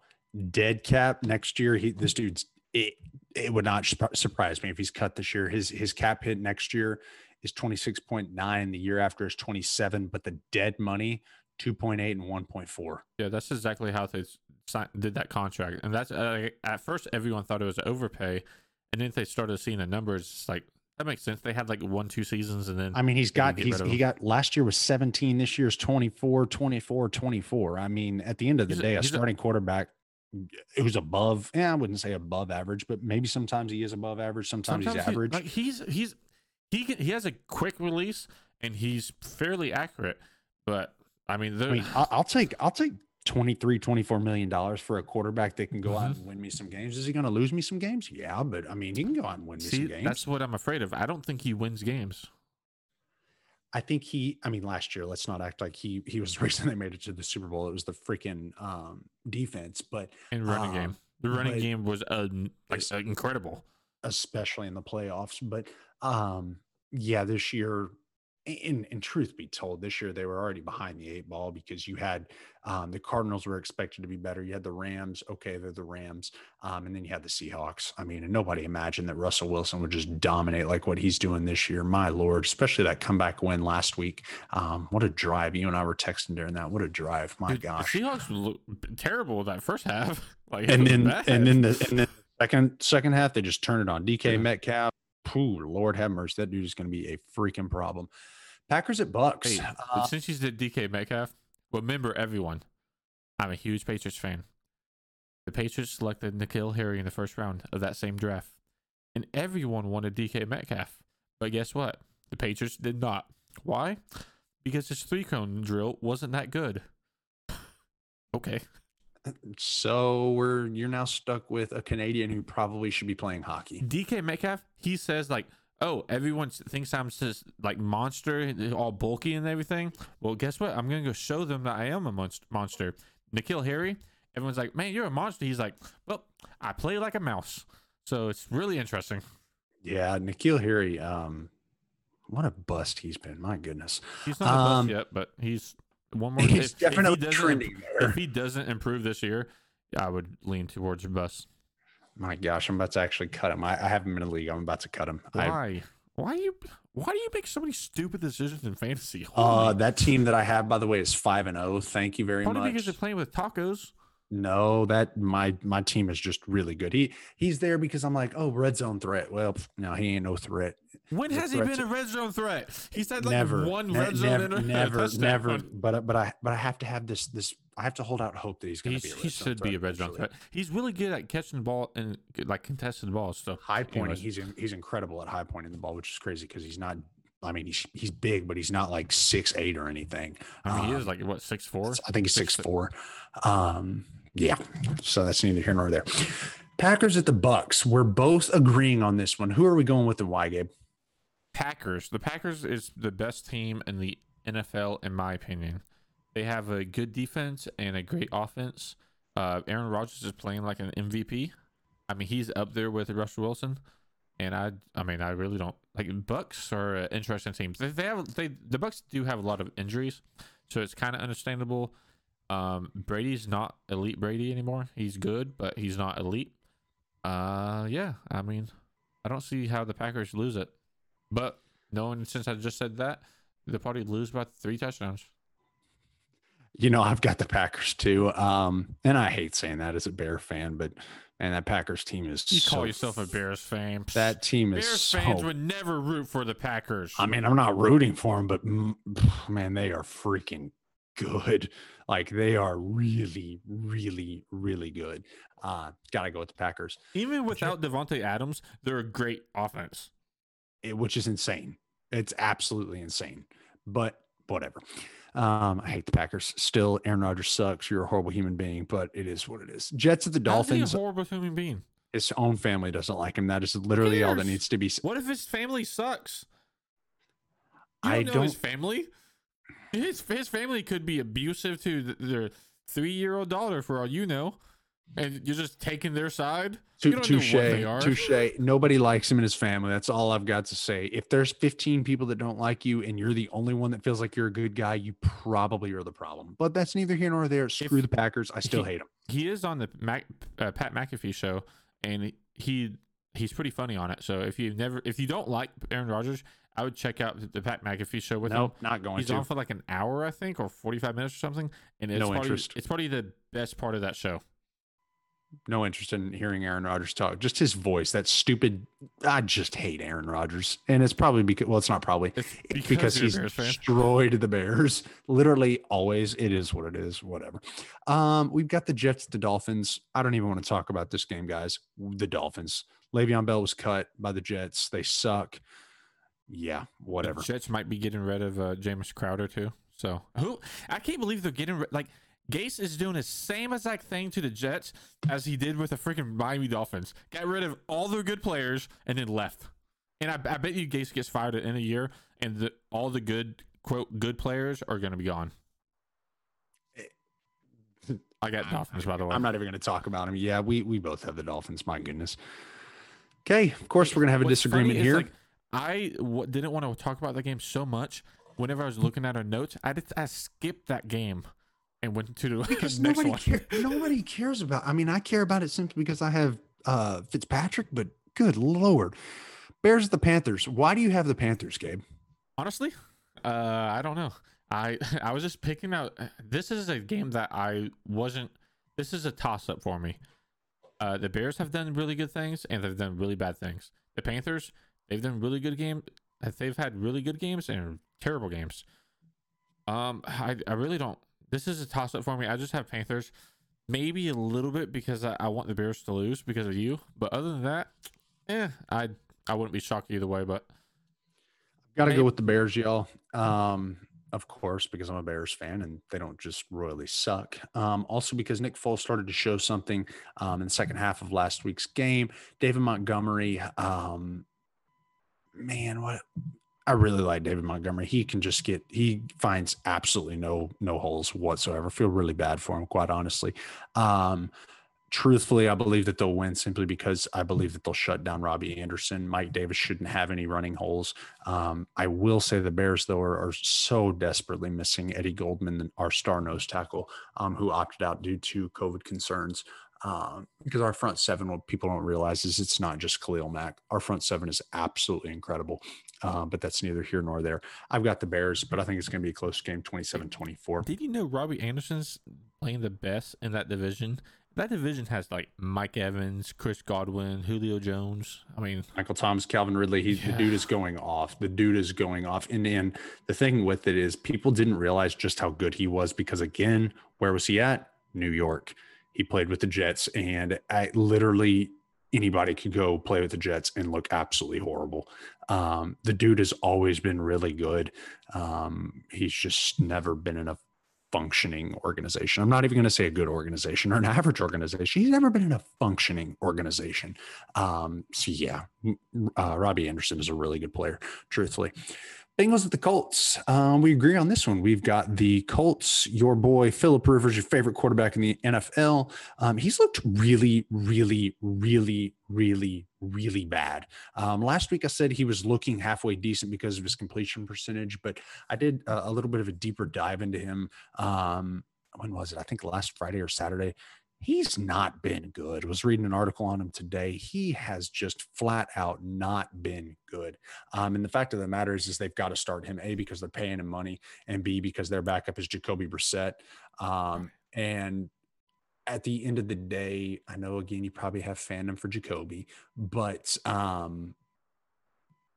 dead cap next year. He this dude's it. It would not surprise me if he's cut this year. His his cap hit next year is twenty six point nine. The year after is twenty seven, but the dead money two point eight and one point four. Yeah, that's exactly how they signed, did that contract. And that's uh, at first everyone thought it was overpay, and then they started seeing the numbers. It's like that makes sense. They had like one, two seasons, and then I mean, he's got he's he got last year was 17, this year's 24, 24, 24. I mean, at the end of the He's day, a a- starting quarterback who's above, yeah, I wouldn't say above average, but maybe sometimes he is above average, sometimes, sometimes he's he- average. like he's he's he can, he has a quick release and he's fairly accurate. But I mean, I mean, I'll, I'll take I'll take 23, 24 million dollars for a quarterback that can go out Mhm. and win me some games. Is he going to lose me some games? Yeah, but I mean, he can go out and win me some games. that's what I'm afraid of. I don't think he wins games. I think he. I mean, last year, let's not act like he he was the reason they made it to the Super Bowl. It was the freaking um, defense, but in running Um, game. The running game was uh, like uh, incredible. especially in the playoffs. But um, yeah, this year, in in truth be told, this year they were already behind the eight ball because you had um, the Cardinals were expected to be better. You had the Rams, okay, they're the Rams, um, and then you had the Seahawks. I mean, and nobody imagined that Russell Wilson would just dominate like what he's doing this year. My lord, especially that comeback win last week. Um, what a drive! You and I were texting during that. What a drive! My Dude, gosh. the Seahawks looked terrible that first half. Like, and then bad. and then the and then second second half they just turned it on DK Yeah. Metcalf pooh, Lord have mercy, that dude is going to be a freaking problem. Packers at Bucs. Hey, Uh, since he's the DK Metcalf, remember everyone, I'm a huge Patriots fan. The Patriots selected N'Keal Harry in the first round of that same draft, and everyone wanted DK Metcalf. But guess what? The Patriots did not. Why? Because his three cone drill wasn't that good. okay. so we're you're now stuck with a Canadian who probably should be playing hockey. DK Metcalf, he says like, "Oh, everyone thinks I'm just like monster, all bulky and everything." Well, guess what? I'm gonna go show them that I am a monst- monster. N'Keal Harry, everyone's like, "Man, you're a monster." He's like, "Well, I play like a mouse." So it's really interesting. Yeah, N'Keal Harry. Um, what a bust he's been. My goodness. He's not a Um, bust yet, but he's one more. He's if- definitely if he doesn't, trending there. If he doesn't improve this year, I would lean towards a bust. My gosh, I'm about to actually cut him. I, I have him in a league. I'm about to cut him. I, Why? Why do you? Why do you make so many stupid decisions in fantasy? uh, that team that I have, by the way, is five and zero. Thank you very Probably much. because they're playing with tacos. No, that my my team is just really good. He he's there because I'm like, oh, red zone threat. Well, no, he ain't no threat. When has he been to- a red zone threat? He's had like never, one ne- red zone never, never, never. But but I but I have to have this this. I have to hold out hope that he's going to be. A red he zone should be a red zone eventually. threat. He's really good at catching the ball and like contesting the ball. So High pointing, Anyways. he's in, he's incredible at high pointing the ball, which is crazy because he's not. I mean, he's he's big, but he's not like six eight or anything. I mean, he Um, is like what six four. I think he's Six- six four. Um, yeah. So that's neither here nor there. Packers at the Bucs. We're both agreeing on this one. Who are we going with and why, Gabe? Packers. The Packers is the best team in the NFL, in my opinion. They have a good defense and a great offense. Uh, Aaron Rodgers is playing like an MVP. I mean, he's up there with Russell Wilson, and I, I mean, I really don't like Bucs are an interesting team. They, they have they the Bucs do have a lot of injuries, so it's kind of understandable. Um, Brady's not elite Brady anymore. He's good, but he's not elite. Uh, yeah, I mean, I don't see how the Packers lose it. But knowing since I just said that, they'll probably lose by three touchdowns. You know, I've got the Packers too. Um, and I hate saying that as a Bear fan, but man, that Packers team is You so call yourself a Bears fan. That team is Bears so fans would never root for the Packers. I mean, I'm not rooting for them, but mm, man, they are freaking good. Like they are really, really, really good. Uh, gotta go with the Packers, Even without Davante Adams, they're a great offense. it- which is insane. It's absolutely insane, but whatever. Um, I hate the Packers. Still, Aaron Rodgers sucks. You're a horrible human being, but it is what it is. Jets at the How's he a Dolphins. horrible human being. His own family doesn't like him. That is literally all that needs to be. What if his family sucks? You I don't know his don't- family. His his family could be abusive to th- their three year old daughter, for all you know, and you're just taking their side. You Tou- don't know Touche, what they are. touche. Nobody likes him and his family. That's all I've got to say. If there's 15 people that don't like you and you're the only one that feels like you're a good guy, you probably are the problem. But that's neither here nor there. Screw the Packers. I still he- hate them. he is on the Mac, uh, Pat McAfee show, and he he's pretty funny on it. So if you never if you don't like Aaron Rodgers, I would check out the, Pat McAfee show with him. Nope, not going He's to. on for like an hour, I think, or forty five minutes or something, and it's No probably, interest. It's probably the best part of that show. no interest in hearing Aaron Rodgers talk. Just his voice, that stupid. I just hate Aaron Rodgers, and it's probably because well, it's not probably. It's because, because he's destroyed the Bears. Literally, always. It is what it is. Whatever. Um, we've got the Jets, the Dolphins. I don't even want to talk about this game, guys. The Dolphins. Le'Veon Bell was cut by the Jets. They suck. Yeah, whatever. The Jets might be getting rid of uh, James Crowder too. So who I can't believe they're getting rid like Gase is doing the same exact thing to the Jets as he did with the freaking Miami Dolphins. Got rid of all their good players and then left. And I, I bet you Gase gets fired in a year, and the, all the good quote good players are going to be gone. I got Dolphins by the way. I'm not even going to talk about him. Yeah, we we both have the Dolphins. My goodness. Okay, of course we're going to have a What's disagreement here. like, I w- didn't want to talk about the game so much. Whenever I was looking at our notes, I did, I skipped that game and went to the because next nobody one. care, nobody cares about. I mean, I care about it simply because I have uh Fitzpatrick, but good lord, Bears the Panthers. Why do you have the Panthers, Gabe? Honestly, uh, I don't know. I I was just picking out. This is a game that I wasn't. This is a toss up for me. Uh, the Bears have done really good things and they've done really bad things. The Panthers, They've done really good games. They've had really good games and terrible games. Um, I, I really don't. This is a toss up for me. I just have Panthers, maybe a little bit because I, I want the Bears to lose because of you. But other than that, eh, I I wouldn't be shocked either way. But I've Got to go with the Bears, y'all. Um, of course, because I'm a Bears fan and they don't just royally suck. Um, also, because Nick Foles started to show something um, in the second half of last week's game. David Montgomery, um, man, what I really like David Montgomery. He can just get he finds absolutely no no holes whatsoever. Feel really bad for him, quite honestly. Um, truthfully, I believe that they'll win simply because I believe that they'll shut down Robbie Anderson. Mike Davis shouldn't have any running holes. Um, I will say the Bears, though, are, are, so desperately missing Eddie Goldman, our star nose tackle, um, who opted out due to COVID concerns. Um, because our front seven, what people don't realize is it's not just Khalil Mack. Our front seven is absolutely incredible, uh, but that's neither here nor there. I've got the Bears, but I think it's going to be a close game 27 24. Did you know Robbie Anderson's playing the best in that division? that division has like Mike Evans, Chris Godwin, Julio Jones. I mean, Michael Thomas, Calvin Ridley. He's yeah. The dude is going off. The dude is going off. And, and the thing with it is, people didn't realize just how good he was because, again, where was he at? New York. He played with the Jets, and I literally anybody could go play with the Jets and look absolutely horrible. Um, the dude has always been really good. Um, he's just never been in a functioning organization. I'm not even going to say a good organization or an average organization. He's never been in a functioning organization. Um, so yeah, uh, Robbie Anderson is a really good player, truthfully. Bengals at the Colts. Um, we agree on this one. We've got the Colts. Your boy Philip Rivers, your favorite quarterback in the NFL. Um, he's looked really, really, really, really, really bad. Um, last week I said he was looking halfway decent because of his completion percentage, but I did a, a little bit of a deeper dive into him. Um, when was it? I think last Friday or Saturday he's not been good. I was reading an article on him today. He has just flat out not been good. Um, and the fact of the matter is, is they've got to start him a because they're paying him money, and b because their backup is Jacoby Brissett. Um, and at the end of the day, I know again you probably have fandom for Jacoby, but um,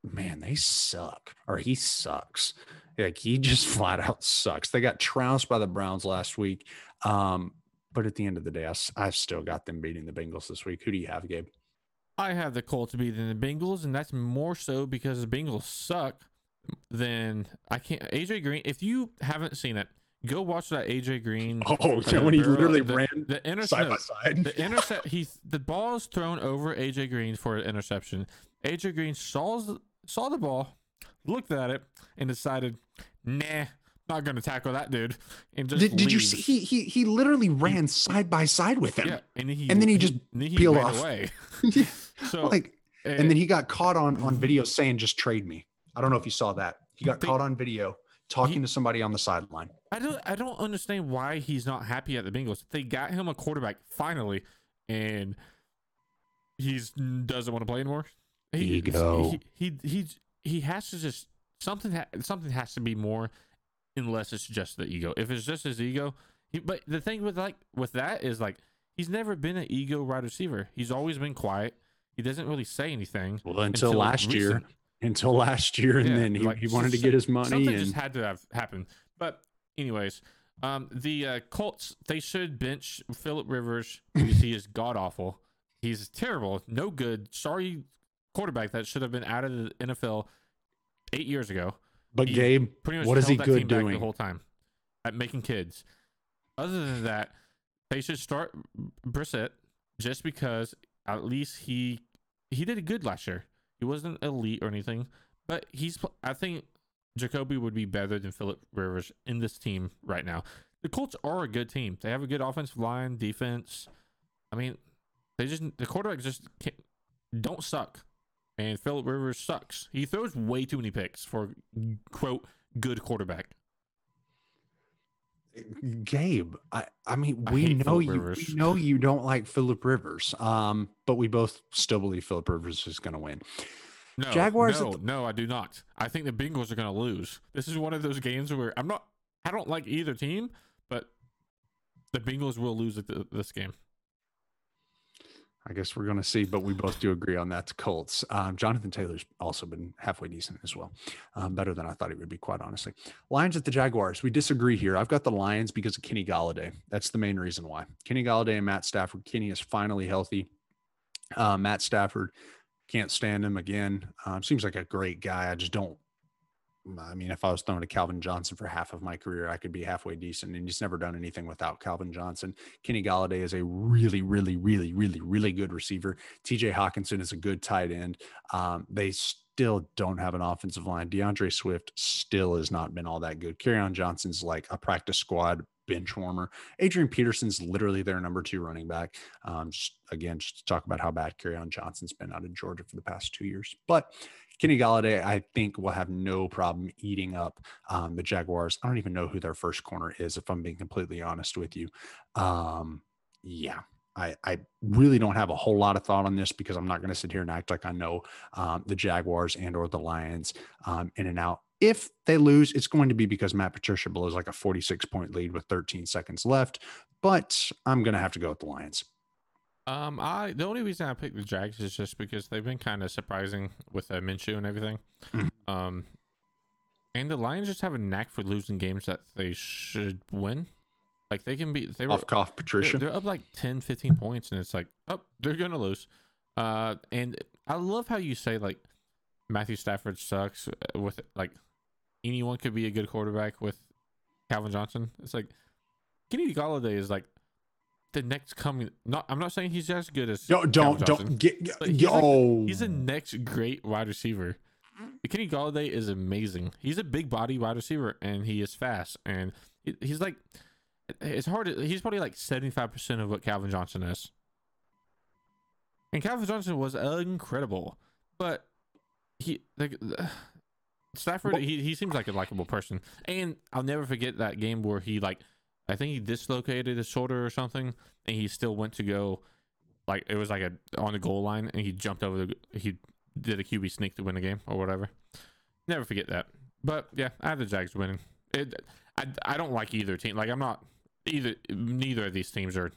man, they suck, or he sucks. Like he just flat out sucks. They got trounced by the Browns last week. Um, but at the end of the day, I, I've still got them beating the Bengals this week. Who do you have, Gabe? I have the Colts beating the Bengals, and that's more so because the Bengals suck. Then I can't. AJ Green, if you haven't seen it, go watch that AJ Green. Oh, yeah, when he literally the, ran the inter- side by side. The intercept. He the ball is thrown over AJ Green for an interception. AJ Green saw saw the ball, looked at it, and decided, nah, not going to tackle that dude. And just did, did you see? He he he literally ran he, side by side with him. Yeah, and, he, and then he just he, peeled off. Away. yeah. So like, and, and then he got caught on on video saying, "Just trade me." I don't know if you saw that. He got caught on video talking to somebody on the sideline. I don't I don't understand why he's not happy at the Bengals. They got him a quarterback finally, and he's doesn't want to play anymore. He, Ego. He, he he he has to just something ha- something has to be more unless it's just the ego. If it's just his ego, he, but the thing with like with that is like he's never been an ego wide receiver. He's always been quiet. He doesn't really say anything. Well, until, until last recent. year, until last year, and yeah, then he, like, he wanted to get his money. Something and... just had to have happened. But anyways, um, the uh, Colts they should bench Philip Rivers because he is god awful. He's terrible, no good. Sorry, quarterback that should have been out of the NFL eight years ago. But Gabe, what is he good doing the whole time at making kids? Other than that, they should start Brissett just because at least he he did a good last year. He wasn't elite or anything, but he's. I think Jacoby would be better than Philip Rivers in this team right now. The Colts are a good team. They have a good offensive line, defense. I mean, they just the quarterbacks just don't suck and Philip Rivers sucks. He throws way too many picks for quote good quarterback. Gabe, I, I mean, we I know you we know you don't like Philip Rivers, um, but we both still believe Philip Rivers is going to win. No, Jaguars. No, the- no, I do not. I think the Bengals are going to lose. This is one of those games where I'm not. I don't like either team, but the Bengals will lose at the, this game. I guess we're going to see, but we both do agree on that. Colts. Um, Jonathan Taylor's also been halfway decent as well. Um, better than I thought he would be, quite honestly. Lions at the Jaguars. We disagree here. I've got the Lions because of Kenny Golladay. That's the main reason why. Kenny Golladay and Matt Stafford. Kenny is finally healthy. Uh, Matt Stafford can't stand him again. Um, seems like a great guy. I just don't I mean, if I was throwing to Calvin Johnson for half of my career, I could be halfway decent. And he's never done anything without Calvin Johnson. Kenny Golladay is a really, really, really, really, really good receiver. TJ Hockenson is a good tight end. Um, they still don't have an offensive line. DeAndre Swift still has not been all that good. Kerryon Johnson's like a practice squad bench warmer. Adrian Peterson's literally their number two running back. Um, just, again, just to talk about how bad Kerryon Johnson's been out of Georgia for the past two years. But Kenny Golladay, I think, will have no problem eating up um, the Jaguars. I don't even know who their first corner is, if I'm being completely honest with you. Um, yeah, I, I, really don't have a whole lot of thought on this because I'm not going to sit here and act like I know um, the Jaguars and or the Lions um, in and out. If they lose, it's going to be because Matt Patricia blows like a 46 point lead with 13 seconds left. But I'm going to have to go with the Lions. Um, I the only reason I picked the Jags is just because they've been kind of surprising with uh, Minshew and everything. Mm. Um, and the Lions just have a knack for losing games that they should win. Like they can be they were off cough Patricia. They're, they're, up like 10, 15 points, and it's like, oh, they're gonna lose. Uh, and I love how you say like Matthew Stafford sucks uh, with like anyone could be a good quarterback with Calvin Johnson. It's like Kenny Golladay is like the next coming. Not, I'm not saying he's as good as. Yo, don't don't get. He's yo, he's a next great wide receiver. Kenny Golladay is amazing. He's a big body wide receiver, and he is fast, and he's like, it's hard. To, he's probably like 75 percent of what Calvin Johnson is. And Calvin Johnson was incredible, but he like. Stafford, he, he seems like a likable person, and I'll never forget that game where he like I think he dislocated his shoulder or something, and he still went to go. Like it was like a on the goal line, and he jumped over the. He did a QB sneak to win the game or whatever. Never forget that. But yeah, I have the Jags winning. It, I I don't like either team. Like I'm not either. Neither of these teams are.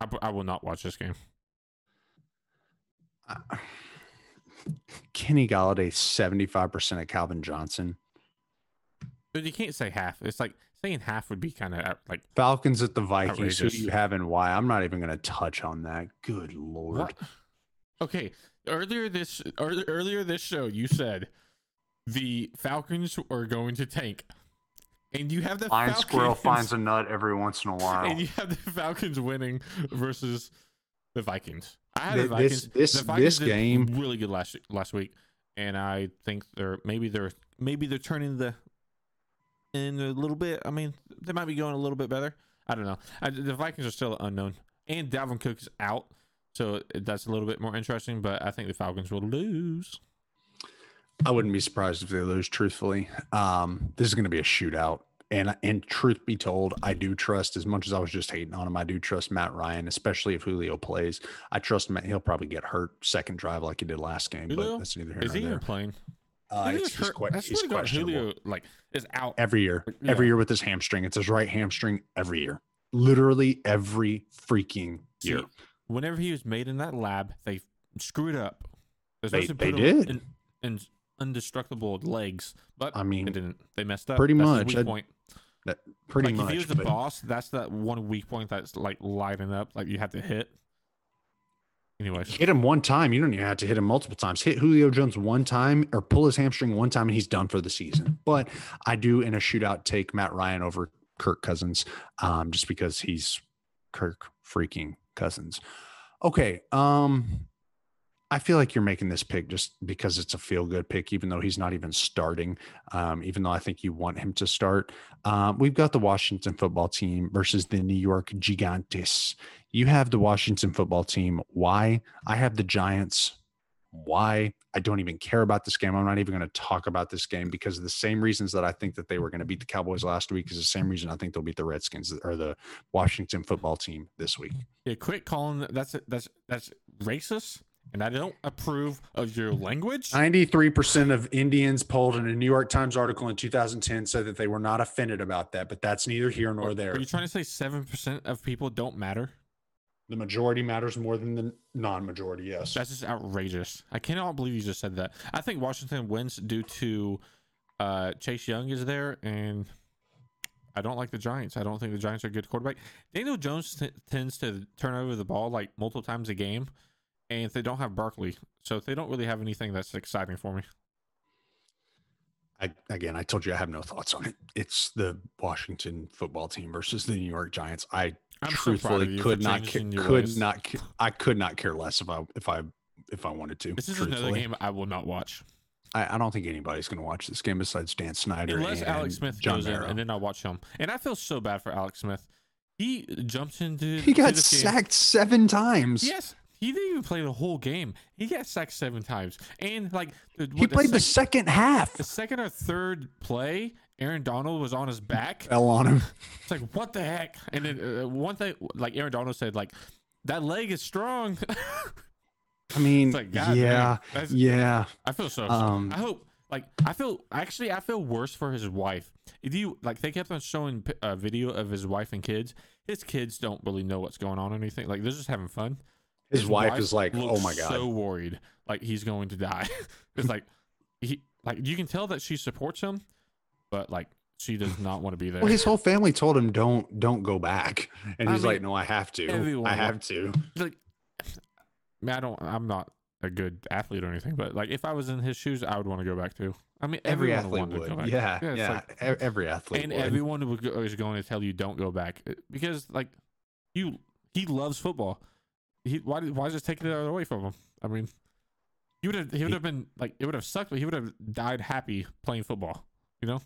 I, I will not watch this game. Uh, Kenny Golladay seventy five percent of Calvin Johnson. But you can't say half. It's like saying half would be kind of uh, like Falcons at the Vikings. Outrageous. Who do you have and why? I'm not even going to touch on that. Good lord. What? Okay, earlier this earlier this show, you said the Falcons are going to tank, and you have the Lion Falcons, squirrel finds a nut every once in a while, and you have the Falcons winning versus the Vikings. I had the, the Vikings. This this, Vikings this game really good last last week, and I think they're maybe they're maybe they're turning the in a little bit. I mean, they might be going a little bit better. I don't know. I, the Vikings are still unknown, and Dalvin Cook is out, so that's a little bit more interesting. But I think the Falcons will lose. I wouldn't be surprised if they lose. Truthfully, um, this is going to be a shootout. And and truth be told, I do trust as much as I was just hating on him. I do trust Matt Ryan, especially if Julio plays. I trust Matt. He'll probably get hurt second drive like he did last game, Julio? but that's neither here is nor he there. even playing? Uh, it's, que- he's questionable. Julio, like is out every year, yeah. every year with his hamstring. It's his right hamstring every year, literally every freaking year. Whenever he was made in that lab, they screwed up. They, they did. In, in indestructible legs, but I mean, they didn't. They messed up. Pretty that's much. Weak point. That pretty like much. If he was the but... boss, that's that one weak point that's like lighting up. Like you have to hit. Anyways, hit him one time. You don't even have to hit him multiple times. Hit Julio Jones one time or pull his hamstring one time, and he's done for the season. But I do in a shootout take Matt Ryan over Kirk Cousins, um, just because he's Kirk freaking Cousins. Okay, um, I feel like you're making this pick just because it's a feel good pick, even though he's not even starting. Um, even though I think you want him to start. Um, we've got the Washington football team versus the New York Gigantes. You have the Washington football team. Why? I have the Giants. Why? I don't even care about this game. I'm not even going to talk about this game because the same reasons that I think that they were going to beat the Cowboys last week is the same reason I think they'll beat the Redskins or the Washington football team this week. Yeah, quit calling that's that's that's racist and I don't approve of your language. 93% of Indians polled in a New York Times article in 2010 said that they were not offended about that, but that's neither here nor there. Are you trying to say 7% of people don't matter? The majority matters more than the non-majority. Yes. That's just outrageous. I cannot believe you just said that. I think Washington wins due to uh, Chase Young is there, and I don't like the Giants. I don't think the Giants are a good quarterback. Daniel Jones t- tends to turn over the ball like multiple times a game, and they don't have Barkley, so they don't really have anything that's exciting for me. I, again, I told you I have no thoughts on it. It's the Washington football team versus the New York Giants. I I'm so truthfully you could not ca- could ways. not ca- I could not care less if I if I if I wanted to. This is another game I will not watch I, I don't think anybody's going to watch this game besides Dan Snyder unless and Alex Smith John goes in, and then I'll watch him. And I feel so bad for Alex Smith. He jumped into he got this game. sacked seven times. Yes, he didn't even play the whole game. He got sacked seven times, and like the, he played the sec- second half. the second or third play. Aaron Donald was on his back. Fell on him. It's like what the heck? And then uh, one thing, like Aaron Donald said, like that leg is strong. I mean, like, yeah, yeah. I feel so. Um, I hope. Like I feel actually I feel worse for his wife. If you like, they kept on showing a video of his wife and kids. His kids don't really know what's going on or anything. Like they're just having fun. His, wife, is like, oh my god. so worried, like he's going to die. it's like he, like you can tell that she supports him, but like she does not want to be there. well, his whole family told him don't don't go back, and I he's like, no, I have to. everyone I have to. like, man, I don't. I'm not a good athlete or anything, but like if I was in his shoes, I would want to go back too. I mean, Every athlete would. go back. Yeah, it's yeah. like- every athlete and would. everyone would go, is going to tell you don't go back because like you he loves football. He why why just taking it away from him? I mean, he would have he would have been like it would have sucked, but he would have died happy playing football. You know,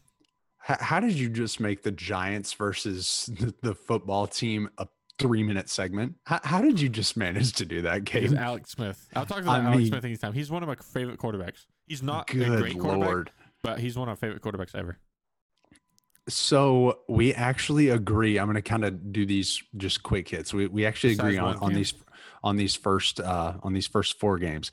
H- how did you just make the Giants versus the, the football team a three minute segment? How, how did you just manage to do that, Gabe? Alex Smith. I'll talk I about Alex mean- Smith anytime. He's one of my favorite quarterbacks. He's not a great quarterback, lord. but he's one of my favorite quarterbacks ever. So we actually agree. I'm going to kind of do these just quick hits. We we actually agree on, on these on these first uh on these first four games.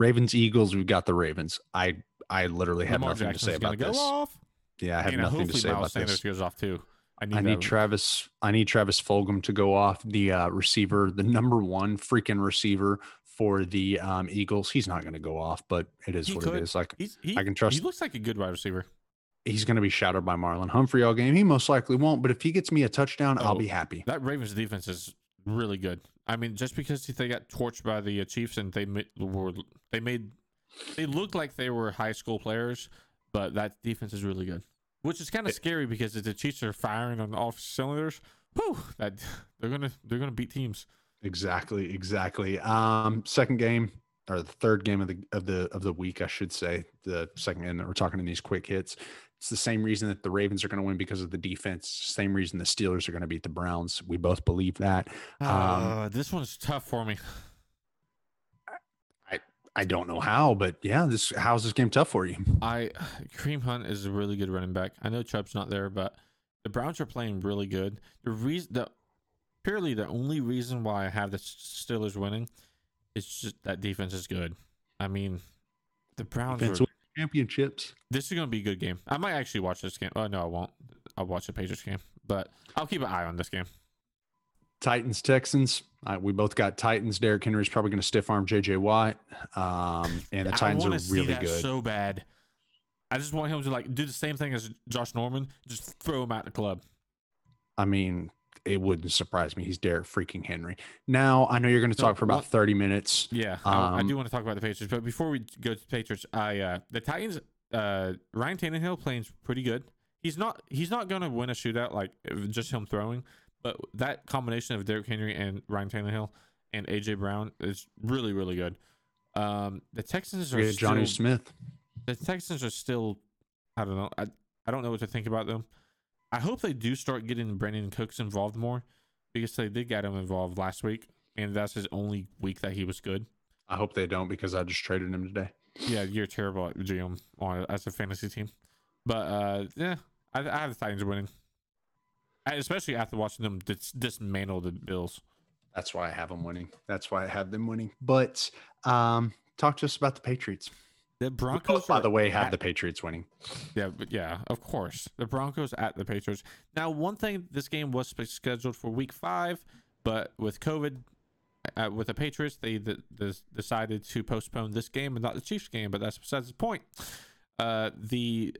Ravens Eagles. We've got the Ravens. I I literally have Lamar nothing to say about this. off. Yeah, I have and nothing to say Miles about Sanders this. goes off too. I need, I need. Travis. I need Travis Fulgham to go off the uh, receiver, the number one freaking receiver for the um, Eagles. He's not going to go off, but it is He what could. it is. Like He's, he, I can trust- He looks like a good wide receiver. he's going to be shadowed by Marlon Humphrey all game. He most likely won't, but if he gets me a touchdown, I'll Oh. be happy. That Ravens defense is really good. I mean, just because they got torched by the uh, Chiefs and they were they made they looked like they were high school players, but that defense is really good. Which is kind of scary because if the Chiefs are firing on all cylinders, whew, that they're gonna they're gonna beat teams. Exactly, exactly. Um, second game or the third game of the of the of the week, I should say. The second game that we're talking in these quick hits. It's the same reason that the Ravens are going to win because of the defense. Same reason the Steelers are going to beat the Browns. We both believe that. Um, Uh, this one's tough for me. I I don't know how, but yeah, this how's this game tough for you? I Kareem Hunt is a really good running back. I know Chubb's not there, but the Browns are playing really good. The reason, the purely the only reason why I have the Steelers winning is just that defense is good. I mean, the Browns. Defense championships. this is going to be a good game. I might actually watch this game. Oh no, I won't. I'll watch the Patriots game, but I'll keep an eye on this game. Titans, Texans. Uh, we both got Titans. Derrick Henry's probably going to stiff arm JJ Watt. Um, and the Titans are really good. so bad. I just want him to like do the same thing as Josh Norman, just throw him out the club. I mean, it wouldn't surprise me. He's Derek freaking Henry. Now, I know you're going to No, talk for about what- 30 minutes. Yeah, I, I Um, do want to talk about the Patriots, but before we go to the Patriots, I uh, the Titans, uh, Ryan Tannehill playing pretty good. He's not he's not going to win a shootout like just him throwing, but that combination of Derrick Henry and Ryan Tannehill and AJ Brown is really really good. Um, the Texans are Yeah, Johnny still, Smith. the Texans are still I don't know I I don't know what to think about them. I hope they do start getting Brandin Cooks involved more because they did get him involved last week, and that's his only week that he was good. I hope they don't because I just traded him today. Yeah, you're terrible at GM on as a fantasy team, but uh, yeah, I, I have the Titans winning, I- especially after watching them dis- dismantle the Bills. That's why I have them winning. That's why I have them winning. But um, talk to us about the Patriots. The Broncos, by the way, have at- the Patriots winning. yeah, but yeah, of course, the Broncos at the Patriots. Now, one thing, this game was scheduled for Week Five, but with COVID, uh, with the Patriots, they the, the decided to postpone this game and not the Chiefs game, but that's besides the point. Uh, the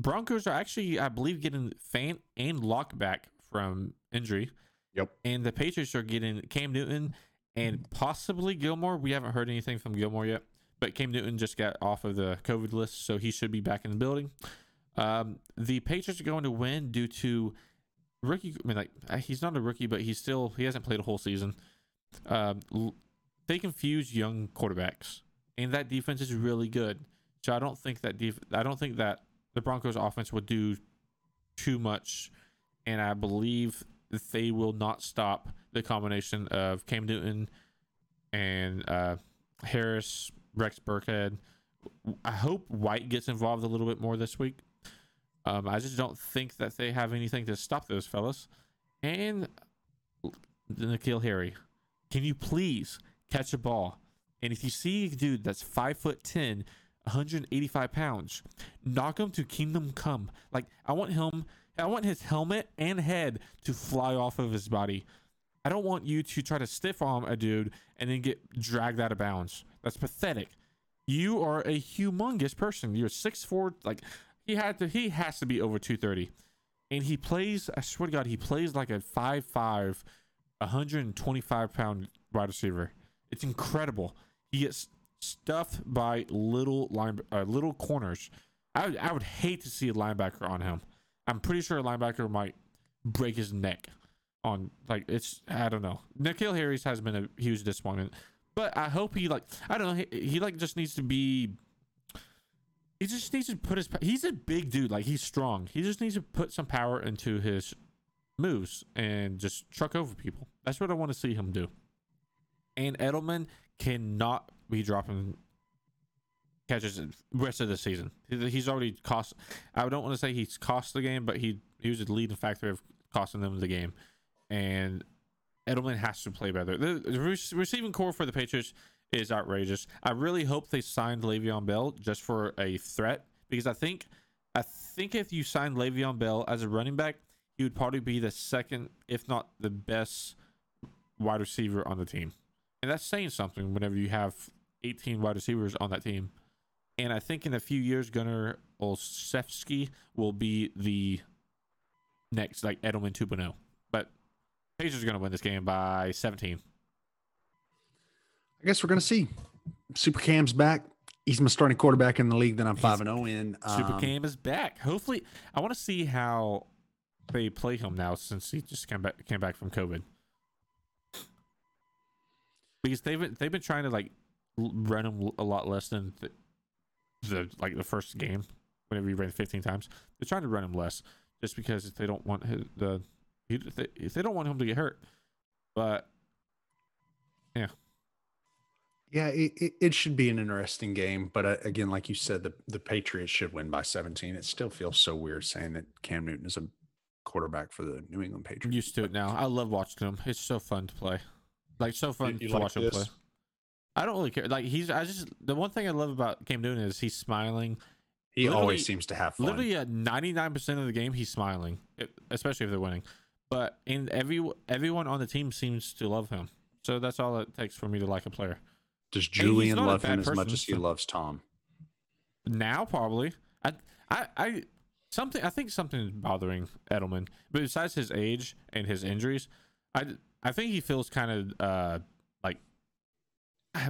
Broncos are actually, I believe, getting Fant and Lock back from injury. Yep. And the Patriots are getting Cam Newton and possibly Gilmore. We haven't heard anything from Gilmore yet, but Cam Newton just got off of the COVID list, so he should be back in the building. Um, the Patriots are going to win due to rookie. I mean, like uh, he's not a rookie, but he's still he hasn't played a whole season. Um, they confuse young quarterbacks, and that defense is really good. So I don't think that def- I don't think that the Broncos offense would do too much, and I believe that they will not stop the combination of Cam Newton and uh, Harris, Rex Burkhead. I hope White gets involved a little bit more this week. Um, I just don't think that they have anything to stop those fellas. And N'Keal Harry, can you please catch a ball? And if you see a dude that's five foot ten, 185 pounds, knock him to kingdom come. Like I want him, I want his helmet and head to fly off of his body. I don't want you to try to stiff arm a dude and then get dragged out of bounds. That's pathetic. You are a humongous person. You're six four, like he had to. He has to be over two thirty, and he plays. I swear to God, he plays like a five five, 125 pound wide receiver. It's incredible. He gets stuffed by little line, uh, little corners. I would, I would hate to see a linebacker on him. I'm pretty sure a linebacker might break his neck on like it's I don't know. N'Keal Harris has been a huge disappointment, but I hope he like I don't know he, he like just needs to be he just needs to put his. He's a big dude. Like he's strong. He just needs to put some power into his moves and just truck over people. That's what I want to see him do. And Edelman cannot be dropping catches the rest of the season. He's already cost. I don't want to say he's cost the game, but he he was the leading factor of costing them the game. And Edelman has to play better. The, the receiving core for the Patriots is outrageous. I really hope they signed Le'Veon Bell just for a threat because I think I think if you signed Le'Veon Bell as a running back, he would probably be the second, if not the best, wide receiver on the team. And that's saying something whenever you have 18 wide receivers on that team. And I think in a few years, Gunner Olszewski will be the next, like Edelman 2.0. Pacers are going to win this game by 17. I guess we're going to see. Super Cam's back. He's my starting quarterback in the league that I'm five and zero oh in. Um, Super Cam is back. Hopefully, I want to see how they play him now since he just came back came back from COVID. Because they've been they've been trying to like run him a lot less than the, the like the first game whenever he ran 15 times. They're trying to run him less just because they don't want his, the if they, if they don't want him to get hurt. But yeah, yeah, it, it, it, should be an interesting game, but uh, again, like you said, the the Patriots should win by 17. It still feels so weird saying that Cam Newton is a quarterback for the New England Patriots. I'm used to it now. I love watching him. It's so fun to play. Like so fun you, you to like watch this? him play. I don't really care. Like he's, I just the one thing I love about Cam Newton is he's smiling. He literally, always seems to have fun. Literally, at 99 percent of the game, he's smiling, especially if they're winning. But in every everyone on the team seems to love him. So that's all it takes for me to like a player. Does Julian love him as much as he loves Tom? Now, probably. I, I, I, something. I think something is bothering Edelman, but besides his age and his injuries, I, I think he feels kind of uh like.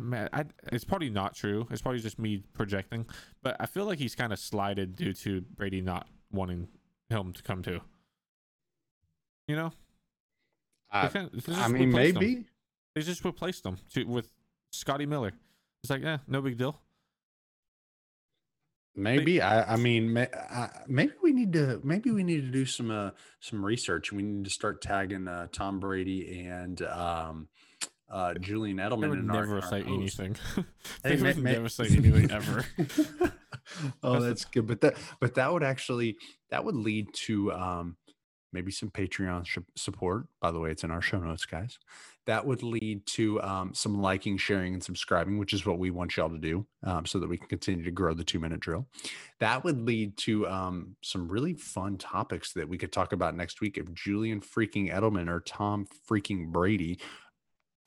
Man, I, it's probably not true. It's probably just me projecting, but I feel like he's kind of slided due to Brady not wanting him to come to. You know, uh, I mean, maybe them. they just replaced them to, with Scotty Miller. It's like, eh, no big deal. Maybe I, I mean may, I, maybe we need to maybe we need to do some uh, some research. We need to start tagging uh, Tom Brady and um, uh, Julian Edelman. They would never our, say our anything. they would never say anything ever. oh, that's good. But that but that would actually that would lead to um, maybe some Patreon sh- support. By the way, it's in our show notes, guys that would lead to um, some liking, sharing, and subscribing, which is what we want y'all to do um, so that we can continue to grow the two minute drill. That would lead to um, some really fun topics that we could talk about next week if Julian freaking Edelman or Tom freaking Brady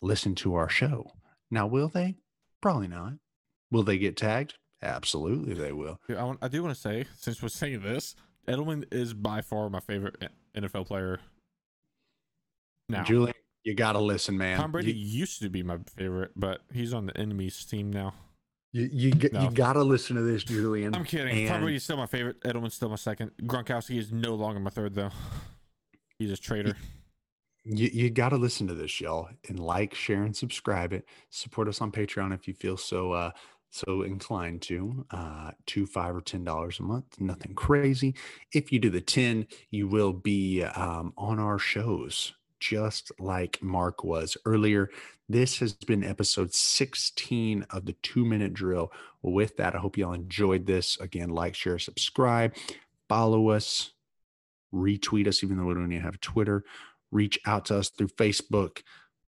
listen to our show. Now, will they? Probably not. Will they get tagged? Absolutely, they will. I, want, I do want to say, since we're saying this, Edelman is by far my favorite NFL player. Now, Julian, you got to listen, man. Tom Brady you, used to be my favorite, but he's on the enemy's team now. You you, no. you got to listen to this, Julian. I'm kidding. And... Tom Brady's still my favorite. Edelman's still my second. Gronkowski is no longer my third, though. He's a traitor. You, you got to listen to this, y'all, and like, share, and subscribe it. Support us on Patreon if you feel so uh, so inclined to. Uh, two, five, or ten dollars a month. Nothing crazy. If you do the ten, you will be um, on our shows just like Mark was earlier. This has been episode 16 of the two minute drill. With that, I hope y'all enjoyed this. Again, like, share, subscribe, follow us, retweet us, even though we don't even have Twitter. Reach out to us through Facebook,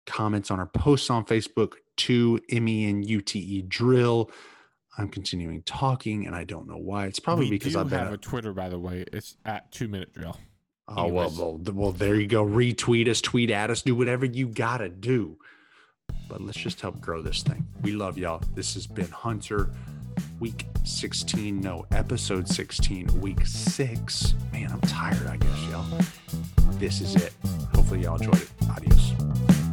comments on our posts on Facebook to M E N U T E drill. I'm continuing talking, and I don't know why. It's probably we because I've have a Twitter, by the way. It's at two minute drill. Oh well, well, well, there you go. Retweet us, tweet at us, do whatever you gotta do. But let's just help grow this thing. We love y'all. This has been Hunter, week 16. No, episode 16, week six. Man, I'm tired. I guess y'all. This is it. Hopefully y'all enjoyed it. Adios.